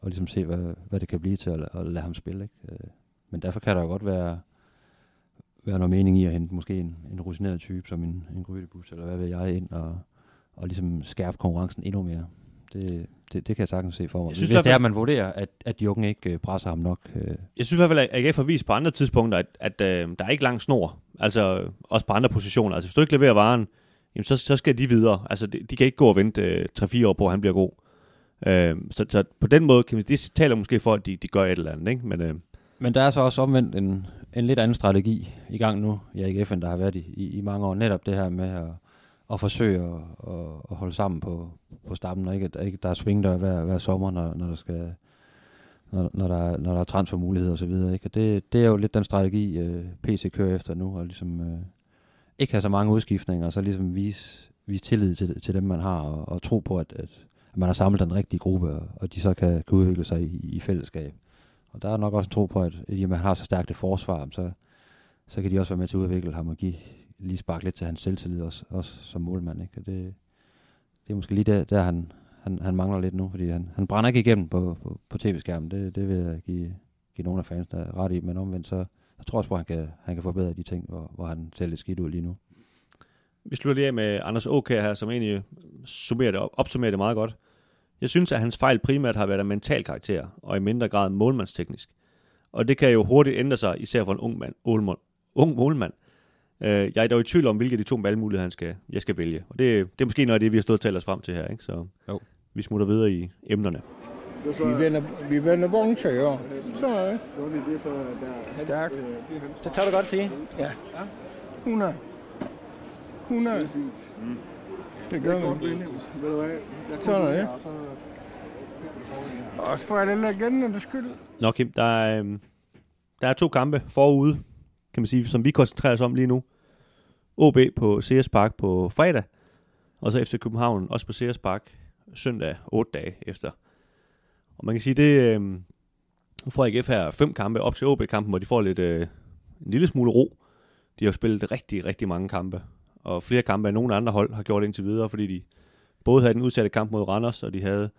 A: og ligesom se, hvad, hvad det kan blive til at, at lade ham spille. Ikke? Øh, men derfor kan der jo godt være, være noget mening i at hente måske en, en rutineret type, som en, en Grydebus, eller hvad ved jeg, ind og, og ligesom skærpe konkurrencen endnu mere. Det, det, det kan jeg sagtens se for mig. Synes, Hvis det er, at man vurderer, at, at de unge ikke øh, presser ham nok. Øh.
B: Jeg synes i hvert fald, at AGF har vist på andre tidspunkter, at, at øh, der er ikke lang snor. Altså også på andre positioner. Altså hvis du ikke leverer varen, jamen, så, så skal de videre. Altså de, de kan ikke gå og vente øh, 3-4 år på, at han bliver god. Øh, så, så på den måde, kan man, det taler måske for, at de, de gør et eller andet. Ikke? Men, øh,
A: Men der er så også omvendt en, en lidt anden strategi i gang nu i AGF, end der har været i, i, i mange år. Netop det her med at at forsøge at, at, at holde sammen på, på stammen, og ikke, at ikke der er svingdør hver, hver sommer, når, når der skal når, når, der, når der er transfermuligheder osv. Ikke? Og det, det er jo lidt den strategi, øh, PC kører efter nu, og ligesom øh, ikke have så mange udskiftninger, og så ligesom vise, vise tillid til, til dem, man har, og, og tro på, at, at man har samlet den rigtige gruppe, og, og de så kan, kan udvikle sig i, i fællesskab. Og der er nok også tro på, at jamen, han at man har så stærkt et forsvar, så, så kan de også være med til at udvikle ham og give, lige sparke lidt til hans selvtillid også, også som målmand. Ikke? Og det, det er måske lige der, der han, han, han mangler lidt nu, fordi han, han brænder ikke igennem på, på, på tv-skærmen. Det, det vil jeg give, give nogle af fansene ret i, men omvendt så jeg tror også, at han kan, han kan forbedre de ting, hvor, hvor han ser lidt skidt ud lige nu.
B: Vi slutter lige af med Anders Åkær her, som egentlig summerer det, opsummerer det meget godt. Jeg synes, at hans fejl primært har været af mental karakter, og i mindre grad målmandsteknisk. Og det kan jo hurtigt ændre sig, især for en ung, mand, ung målmand, Øh, jeg er dog i tvivl om, hvilke af de to valgmuligheder, han skal, jeg skal vælge. Og det, det er måske noget af det, vi har stået og talt os frem til her. Ikke? Så jo. vi smutter videre i emnerne.
E: Vi vender, vi vender ja. Så er det. Stærk.
F: Det tør du godt sige.
E: Ja. 100. 100. Det gør vi. Sådan er det. Også for alle legenderne skyld.
B: Nå Kim, der er, øhm, der er to kampe forude kan man sige, som vi koncentrerer os om lige nu. OB på CS Park på fredag, og så FC København også på CS Park søndag, 8 dage efter. Og man kan sige, det øh, får AGF her fem kampe op til OB-kampen, hvor de får lidt, øh, en lille smule ro. De har spillet rigtig, rigtig mange kampe, og flere kampe end nogen andre hold har gjort indtil videre, fordi de både havde den udsatte kamp mod Randers, og de havde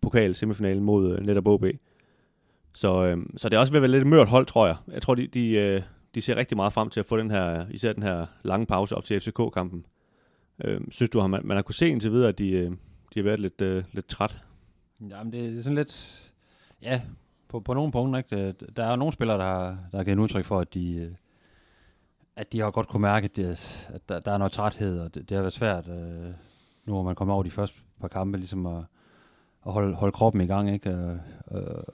B: pokal semifinalen mod øh, netop OB. Så, øh, så det er også ved at være lidt mørt hold, tror jeg. Jeg tror, de, de, øh, de ser rigtig meget frem til at få den her, især den her lange pause op til FCK-kampen. Øh, synes du, man, man har kunne se indtil videre, at de, øh, de har været lidt, øh, lidt træt?
A: Jamen, det, det er sådan lidt... Ja, på, på nogle punkter. Ikke? Der er nogle spillere, der har, der har givet udtryk for, at de, øh, at de har godt kunne mærke, at, det, at der, der er noget træthed, og det, det har været svært, øh, nu hvor man kommer over de første par kampe, ligesom at, at holde, holde kroppen i gang. Ikke? Og,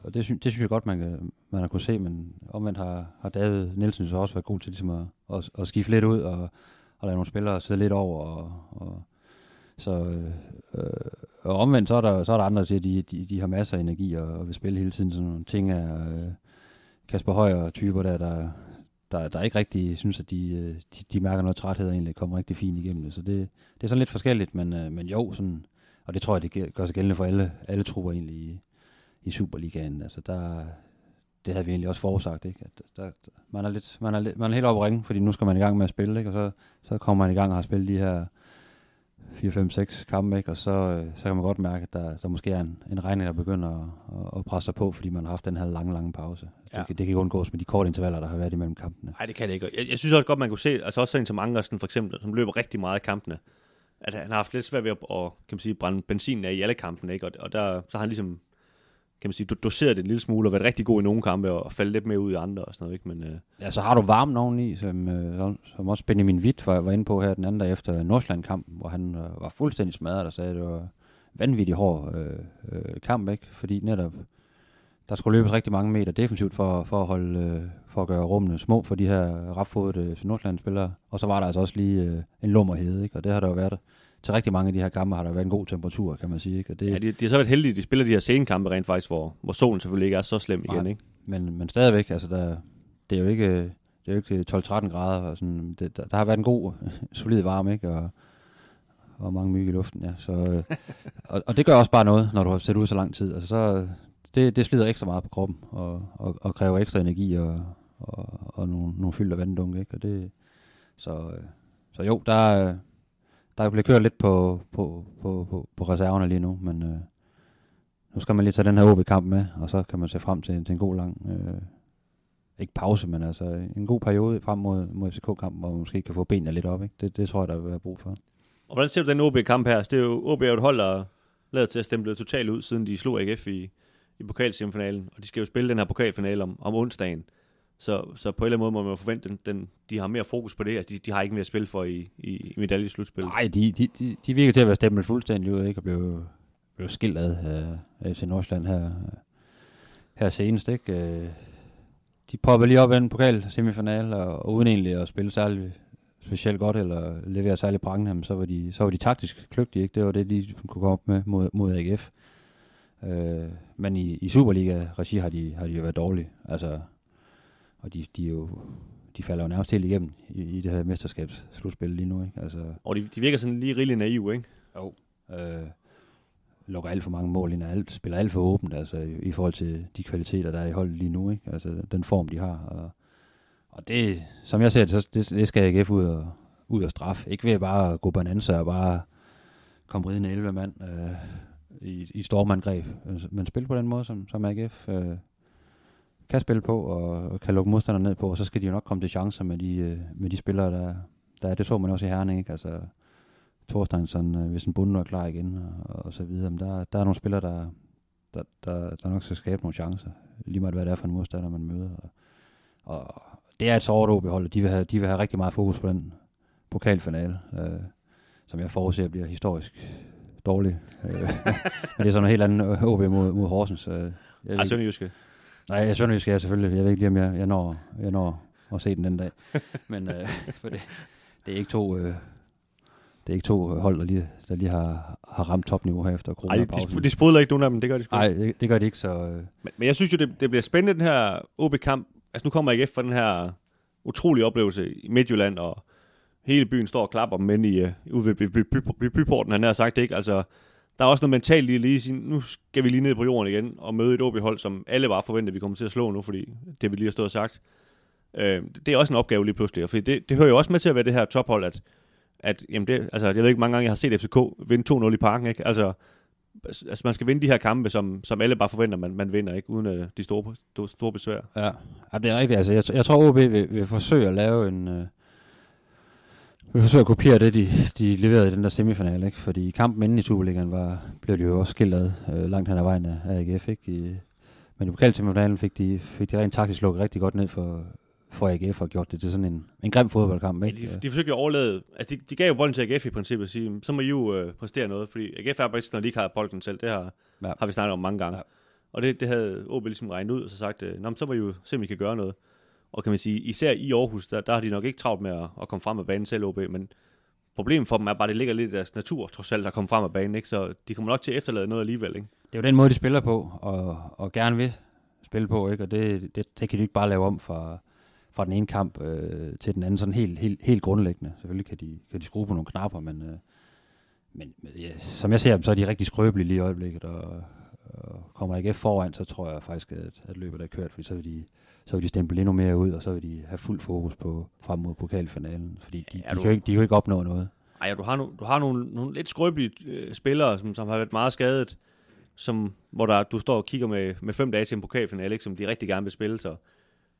A: og det, det synes jeg godt, man, kan, man har kunne se, men omvendt har, har David Nielsen så også været god til ligesom at, at, at skifte lidt ud og, og lade nogle spillere sidde lidt over. Og, og, så, øh, og omvendt så er, der, så er der andre, der siger, at de, de, de har masser af energi og, og vil spille hele tiden. Sådan nogle ting af øh, Kasper Højer typer der, der, der, der ikke rigtig synes, at de, de, de mærker noget træthed og egentlig kommer rigtig fint igennem det. Så det, det er sådan lidt forskelligt, men, øh, men jo, sådan, og det tror jeg, det gør sig gældende for alle, alle trupper egentlig i, i Superligaen. Altså der, det havde vi egentlig også forudsagt, ikke? At der, man, er lidt, man, er lidt, man er helt oppe ringe, fordi nu skal man i gang med at spille, ikke? og så, så kommer man i gang og har spillet de her 4, 5, 6 kampe, ikke? og så, øh, så kan man godt mærke, at der, der måske er en, en regning, der begynder at, at presse sig på, fordi man har haft den her lange, lange pause. Ja. Det, det kan ikke undgås med de korte intervaller, der har været imellem kampene.
B: Nej, det kan det ikke. Jeg, jeg synes også godt, man kunne se, altså også en som Angersen for eksempel, som løber rigtig meget i kampene, at han har haft lidt svært ved at, at kan man sige, brænde benzin af i alle kampene, ikke? Og, og der, så har han ligesom kan man sige, du doseret det en lille smule, og været rigtig god i nogle kampe, og faldet lidt mere ud i andre og sådan noget, ikke? Men, øh,
A: Ja, så har du varmen oveni, som, øh, som- som også Benjamin Witt var, var inde på her den anden dag efter Nordsjælland-kampen, hvor han øh, var fuldstændig smadret og sagde, at det var vanvittigt hård øh, øh, kamp, ikke? Fordi netop, der skulle løbes rigtig mange meter defensivt for, for, at, holde, øh, for at gøre rummene små for de her rapfodede Nordsjælland-spillere. Og så var der altså også lige øh, en lummerhed, ikke? Og det har der jo været til rigtig mange af de her kampe har der været en god temperatur, kan man sige. Ikke? Og det,
B: ja, de, de har så været heldige, de spiller de her senekampe rent faktisk, hvor, hvor solen selvfølgelig ikke er så slem igen,
A: Nej.
B: ikke?
A: men, men stadigvæk, altså der, det er jo ikke, det er jo ikke 12-13 grader. Og sådan, det, der, der, har været en god, solid varme, ikke? Og, og mange myg i luften, ja. Så, øh, og, og, det gør også bare noget, når du har set ud så lang tid. Altså så, det, det slider ekstra meget på kroppen, og, og, og kræver ekstra energi og, og, og nogle, nogle fyldte vanddunke. ikke? Og det, så, så jo, der, der bliver kørt lidt på, på, på, på, på reserverne lige nu, men øh, nu skal man lige tage den her OB-kamp med, og så kan man se frem til, til en god lang, øh, ikke pause, men altså en god periode frem mod, mod FCK-kampen, hvor man måske kan få benene lidt op. Ikke? Det, det tror jeg, der vil være brug for.
B: Og hvordan ser du den OB-kamp her? Altså, det er jo, OB er jo et hold, der lader til at stemple totalt ud, siden de slog AGF i, i pokalsemifinalen. Og de skal jo spille den her pokalfinale om, om onsdagen. Så, så på en eller anden måde må man jo forvente, den, den, de har mere fokus på det. Altså, de, de har ikke mere at spille for i, i, i medaljeslutspillet.
A: Nej, de, de, de, de virker til at være stemplet fuldstændig ud, ikke? og blev, blev skilt ad øh, øh, af, FC Nordsjælland her, her senest. Ikke? Øh, de popper lige op i en pokal semifinal, og, og uden egentlig at spille særlig specielt godt, eller levere særlig prangende, så var de, så var de taktisk kløgtige. Ikke? Det var det, de kunne komme op med mod, mod AGF. Øh, men i, i Superliga-regi har de, har de jo været dårlige. Altså, og de, de, er jo, de falder jo nærmest helt igennem i, i det her mesterskabsslutspil lige nu. Ikke? Altså,
B: Og de, de virker sådan lige rigeligt naive, ikke?
A: jo. Øh, lukker alt for mange mål ind, og alt, spiller alt for åbent, altså i, i forhold til de kvaliteter, der er i holdet lige nu, ikke? Altså den form, de har. Og, og det, som jeg ser det, så det, det skal AGF ud og, ud og straffe. Ikke ved bare at gå bonanza og bare komme ridende 11 mand øh, i, i stormangreb, men spille på den måde, som, som AGF øh, kan spille på, og, og kan lukke modstanderne ned på, og så skal de jo nok komme til chancer med de, øh, med de spillere, der, der er. Det så man også i Herning, ikke? Altså, Thorsteinsson, øh, hvis en bund nu er klar igen, og, og så videre. Men der, der er nogle spillere, der, der, der, der nok skal skabe nogle chancer, lige meget hvad det er for en modstander, man møder. Og, og det er et sårt OB-hold, de vil, have, de vil have rigtig meget fokus på den pokalfinale, øh, som jeg forudser bliver historisk dårlig. Øh, men det er sådan noget helt andet OB mod, mod Horsens. Øh, jeg
B: Ej, Sønderjyske.
A: Nej, jeg Sønderjysk er jeg selvfølgelig. Jeg ved ikke lige, om jeg, jeg, når, jeg når at se den den dag. Men øh, for det, det er ikke to... Øh, det er ikke to hold, der lige, der lige har, har ramt topniveau her efter
B: Ej,
A: coronapausen.
B: de, de sprudler ikke nogen af dem, det gør de sgu.
A: Nej, det, det gør de ikke, så... Øh,
B: Men, men jeg synes jo, det, det bliver spændende, den her OB-kamp. Altså nu kommer AGF for den her utrolige oplevelse i Midtjylland, og hele byen står og klapper dem ind i, uh, ude ved by, by, by, by, byporten, han har sagt det ikke. Altså, der er også noget mentalt lige, lige sige, nu skal vi lige ned på jorden igen og møde et OB-hold, som alle bare forventer, at vi kommer til at slå nu, fordi det vi lige har stået og sagt. Øh, det er også en opgave lige pludselig, for det, det hører jo også med til at være det her tophold, at, at jamen det, altså, jeg ved ikke, mange gange jeg har set FCK vinde 2-0 i parken, ikke? Altså, altså, man skal vinde de her kampe, som, som alle bare forventer, man, man vinder, ikke? Uden uh, de store, store, store besvær.
A: ja. ja, det er rigtigt. Altså, jeg, jeg tror, OB vil, vil forsøge at lave en... Uh vil forsøge at kopiere det, de, de leverede i den der semifinal, ikke? Fordi kampen inden i Superligaen var, blev de jo også skilt ad øh, langt hen ad vejen af, AGF, ikke? I, men i pokalsemifinalen fik de, fik de rent taktisk lukket rigtig godt ned for, for AGF og gjort det til sådan en, en grim fodboldkamp,
B: Ja,
A: ikke?
B: de, de forsøgte at overlade, altså de, de gav jo bolden til AGF i princippet og sige, så må I jo øh, præstere noget, fordi AGF er bedst, når de ikke har bolden selv, det har,
A: Ja.
B: ja. har vi snakket om mange gange.
A: Ja.
B: Ja. Og det, det havde OB ligesom regnet ud, og så sagt, øh, så må I jo se, om I kan gøre noget. Og kan man sige, især i Aarhus, der, der har de nok ikke travlt med at, at komme frem af banen selv, OB, men problemet for dem er bare, at det ligger lidt i deres natur, trods alt, at komme frem af banen, ikke? så de kommer nok til at efterlade noget alligevel. Ikke?
A: Det er jo den måde, de spiller på, og, og gerne vil spille på, ikke? Og det, det, det kan de ikke bare lave om fra, fra den ene kamp øh, til den anden, sådan helt, helt, helt grundlæggende. Selvfølgelig kan de, kan de skrue på nogle knapper, men, øh, men ja, som jeg ser dem, så er de rigtig skrøbelige lige i øjeblikket, og, og kommer ikke foran, så tror jeg faktisk, at, at løbet er kørt, fordi så vil de så vil de stemple endnu mere ud, og så vil de have fuld fokus på frem mod pokalfinalen, fordi de,
B: Ja,
A: de,
B: du-
A: kan jo ikke, de kan jo ikke opnå noget.
B: Ej, du har, no, du har nogle, nogle lidt skrøbelige øh, spillere, som, som har været meget skadet, som, hvor der, du står og kigger med, med fem dage til en pokalfinale, ikke, som de rigtig gerne vil spille. Så,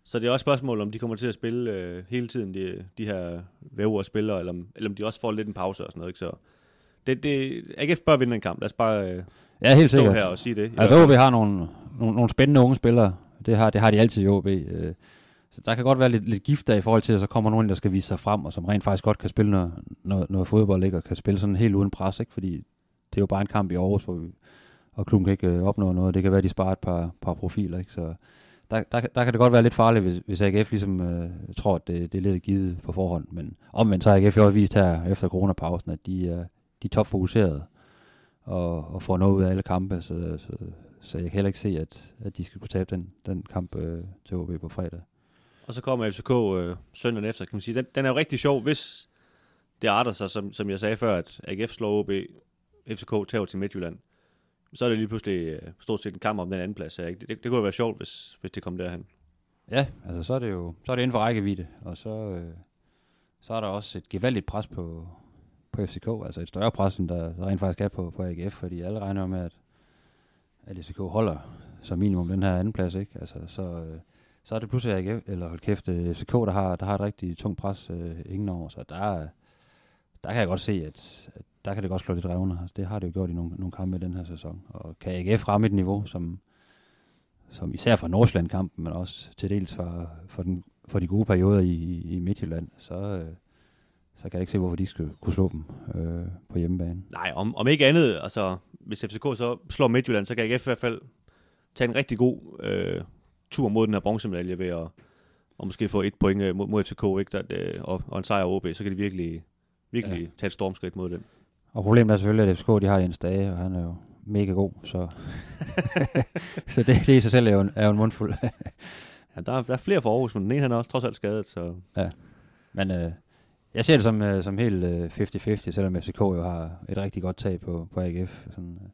B: så det er også spørgsmål, om de kommer til at spille øh, hele tiden, de, de her væver spillere, eller, om- eller om de også får lidt en pause og sådan noget. Ikke? Så det, det, AGF bør vinde en kamp. Lad os bare øh,
A: Ja, helt
B: stå
A: sikkert.
B: her og sige det. I
A: Altså
B: fald.
A: har nogle, nogle, nogle spændende unge spillere. Det har, det har de altid i OB. Øh, så der kan godt være lidt, lidt gift der i forhold til, at så kommer nogen, der skal vise sig frem, og som rent faktisk godt kan spille noget, noget, noget fodbold, ikke? og kan spille sådan helt uden pres, ikke? fordi det er jo bare en kamp i Aarhus, hvor vi, og klubben kan ikke øh, opnå noget. Det kan være, at de sparer et par, par profiler. Ikke? Så der, der, der kan det godt være lidt farligt, hvis, hvis AGF ligesom øh, tror, at det, det er lidt givet på forhånd. Men omvendt så har AGF jo også vist her efter coronapausen, at de, øh, de er topfokuseret og, og får noget ud af alle kampe. Så, så, så jeg kan heller ikke se, at, at de skal kunne tabe den, den kamp øh, til OB på fredag.
B: Og så kommer FCK øh, søndagen efter, kan man sige. Den, den er jo rigtig sjov, hvis det arter sig, som, som jeg sagde før, at AGF slår OB, FCK tager til Midtjylland. Så er det lige pludselig øh, stort set en kamp om den anden plads. Ikke? Det, det, det kunne være sjovt, hvis, hvis det kom derhen.
A: Ja, altså så er det jo så er det inden for rækkevidde, og så, øh, så er der også et gevaldigt pres på, på FCK, altså et større pres, end der, der rent faktisk er på, på AGF, fordi alle regner med, at, at FCK holder som minimum den her anden plads, ikke? Altså, så, øh, så er det pludselig AGF, eller hold kæft, øh, FCK, der har, der har et rigtig tungt pres øh, ingen over, så der, der kan jeg godt se, at, at der kan det godt slå lidt revner. Altså, det har det jo gjort i nogle, nogle kampe i den her sæson. Og kan AGF ramme et niveau, som, som især fra Nordsjælland-kampen, men også til dels for, for, den, for de gode perioder i, i Midtjylland, så, øh, så kan jeg ikke se, hvorfor de skulle kunne slå dem øh, på hjemmebane.
B: Nej, om, om ikke andet, altså hvis FCK så slår Midtjylland, så kan AGF i hvert fald tage en rigtig god øh, tur mod den her bronzemedalje ved at og måske få et point øh, mod, mod FCK ikke, der, øh, og, og en sejr OB, så kan de virkelig, virkelig ja. tage et stormskridt mod den.
A: Og problemet er selvfølgelig, at FCK de har Jens Dage, og han er jo mega god, så, så det, det i sig selv er jo en, er jo en mundfuld.
B: ja, der, er, der er flere for Aarhus, men den ene han er også trods alt skadet. Så.
A: Ja, men øh, jeg ser det som, øh, som helt øh, 50-50, selvom FCK jo har et rigtig godt tag på, på AGF, sådan, øh,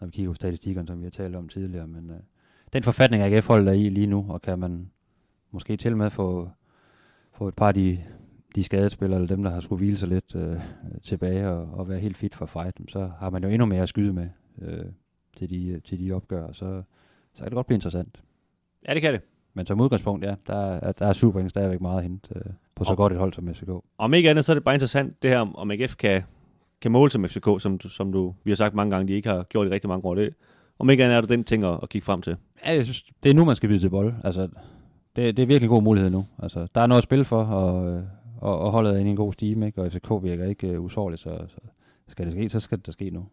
A: når vi kigger på statistikkerne, som vi har talt om tidligere. Men øh, den forfatning, AGF holder i lige nu, og kan man måske til med få, få et par af de de skadede spillere, eller dem, der har skulle hvile sig lidt øh, tilbage og, og være helt fit for fight, så har man jo endnu mere at skyde med øh, til, de, til de opgør, så, så kan det godt blive interessant.
B: Ja, det kan det.
A: Men som udgangspunkt, ja, der, er, der er super stadigvæk meget at hente øh, på så om, godt et hold som FCK.
B: Om ikke andet, så er det bare interessant, det her, om AGF kan, kan måle som FCK, som, som du, vi har sagt mange gange, de ikke har gjort i rigtig mange år. Det, om ikke andet er det den ting at, at kigge frem til.
A: Ja, jeg synes, det er nu, man skal bide til bold. Altså, det, det er virkelig god mulighed nu. Altså, der er noget at spille for, og, og, og holdet er inde i en god stime, ikke? og FCK virker ikke uh, usårligt, så, så skal det ske, så skal det ske nu.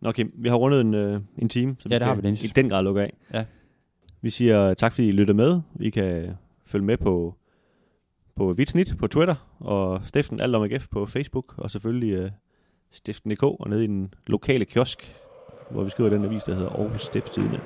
B: Nå, okay, vi har rundet en, uh, en time,
A: så ja, det har vi den.
B: i den grad lukke af.
A: Ja.
B: Vi siger tak, fordi I lytter med. I kan følge med på, på Vitsnit på Twitter, og Stiften Alt om AGF på Facebook, og selvfølgelig øh, Stiften.dk, og nede i den lokale kiosk, hvor vi skriver den avis, der hedder Aarhus Stiftstidende.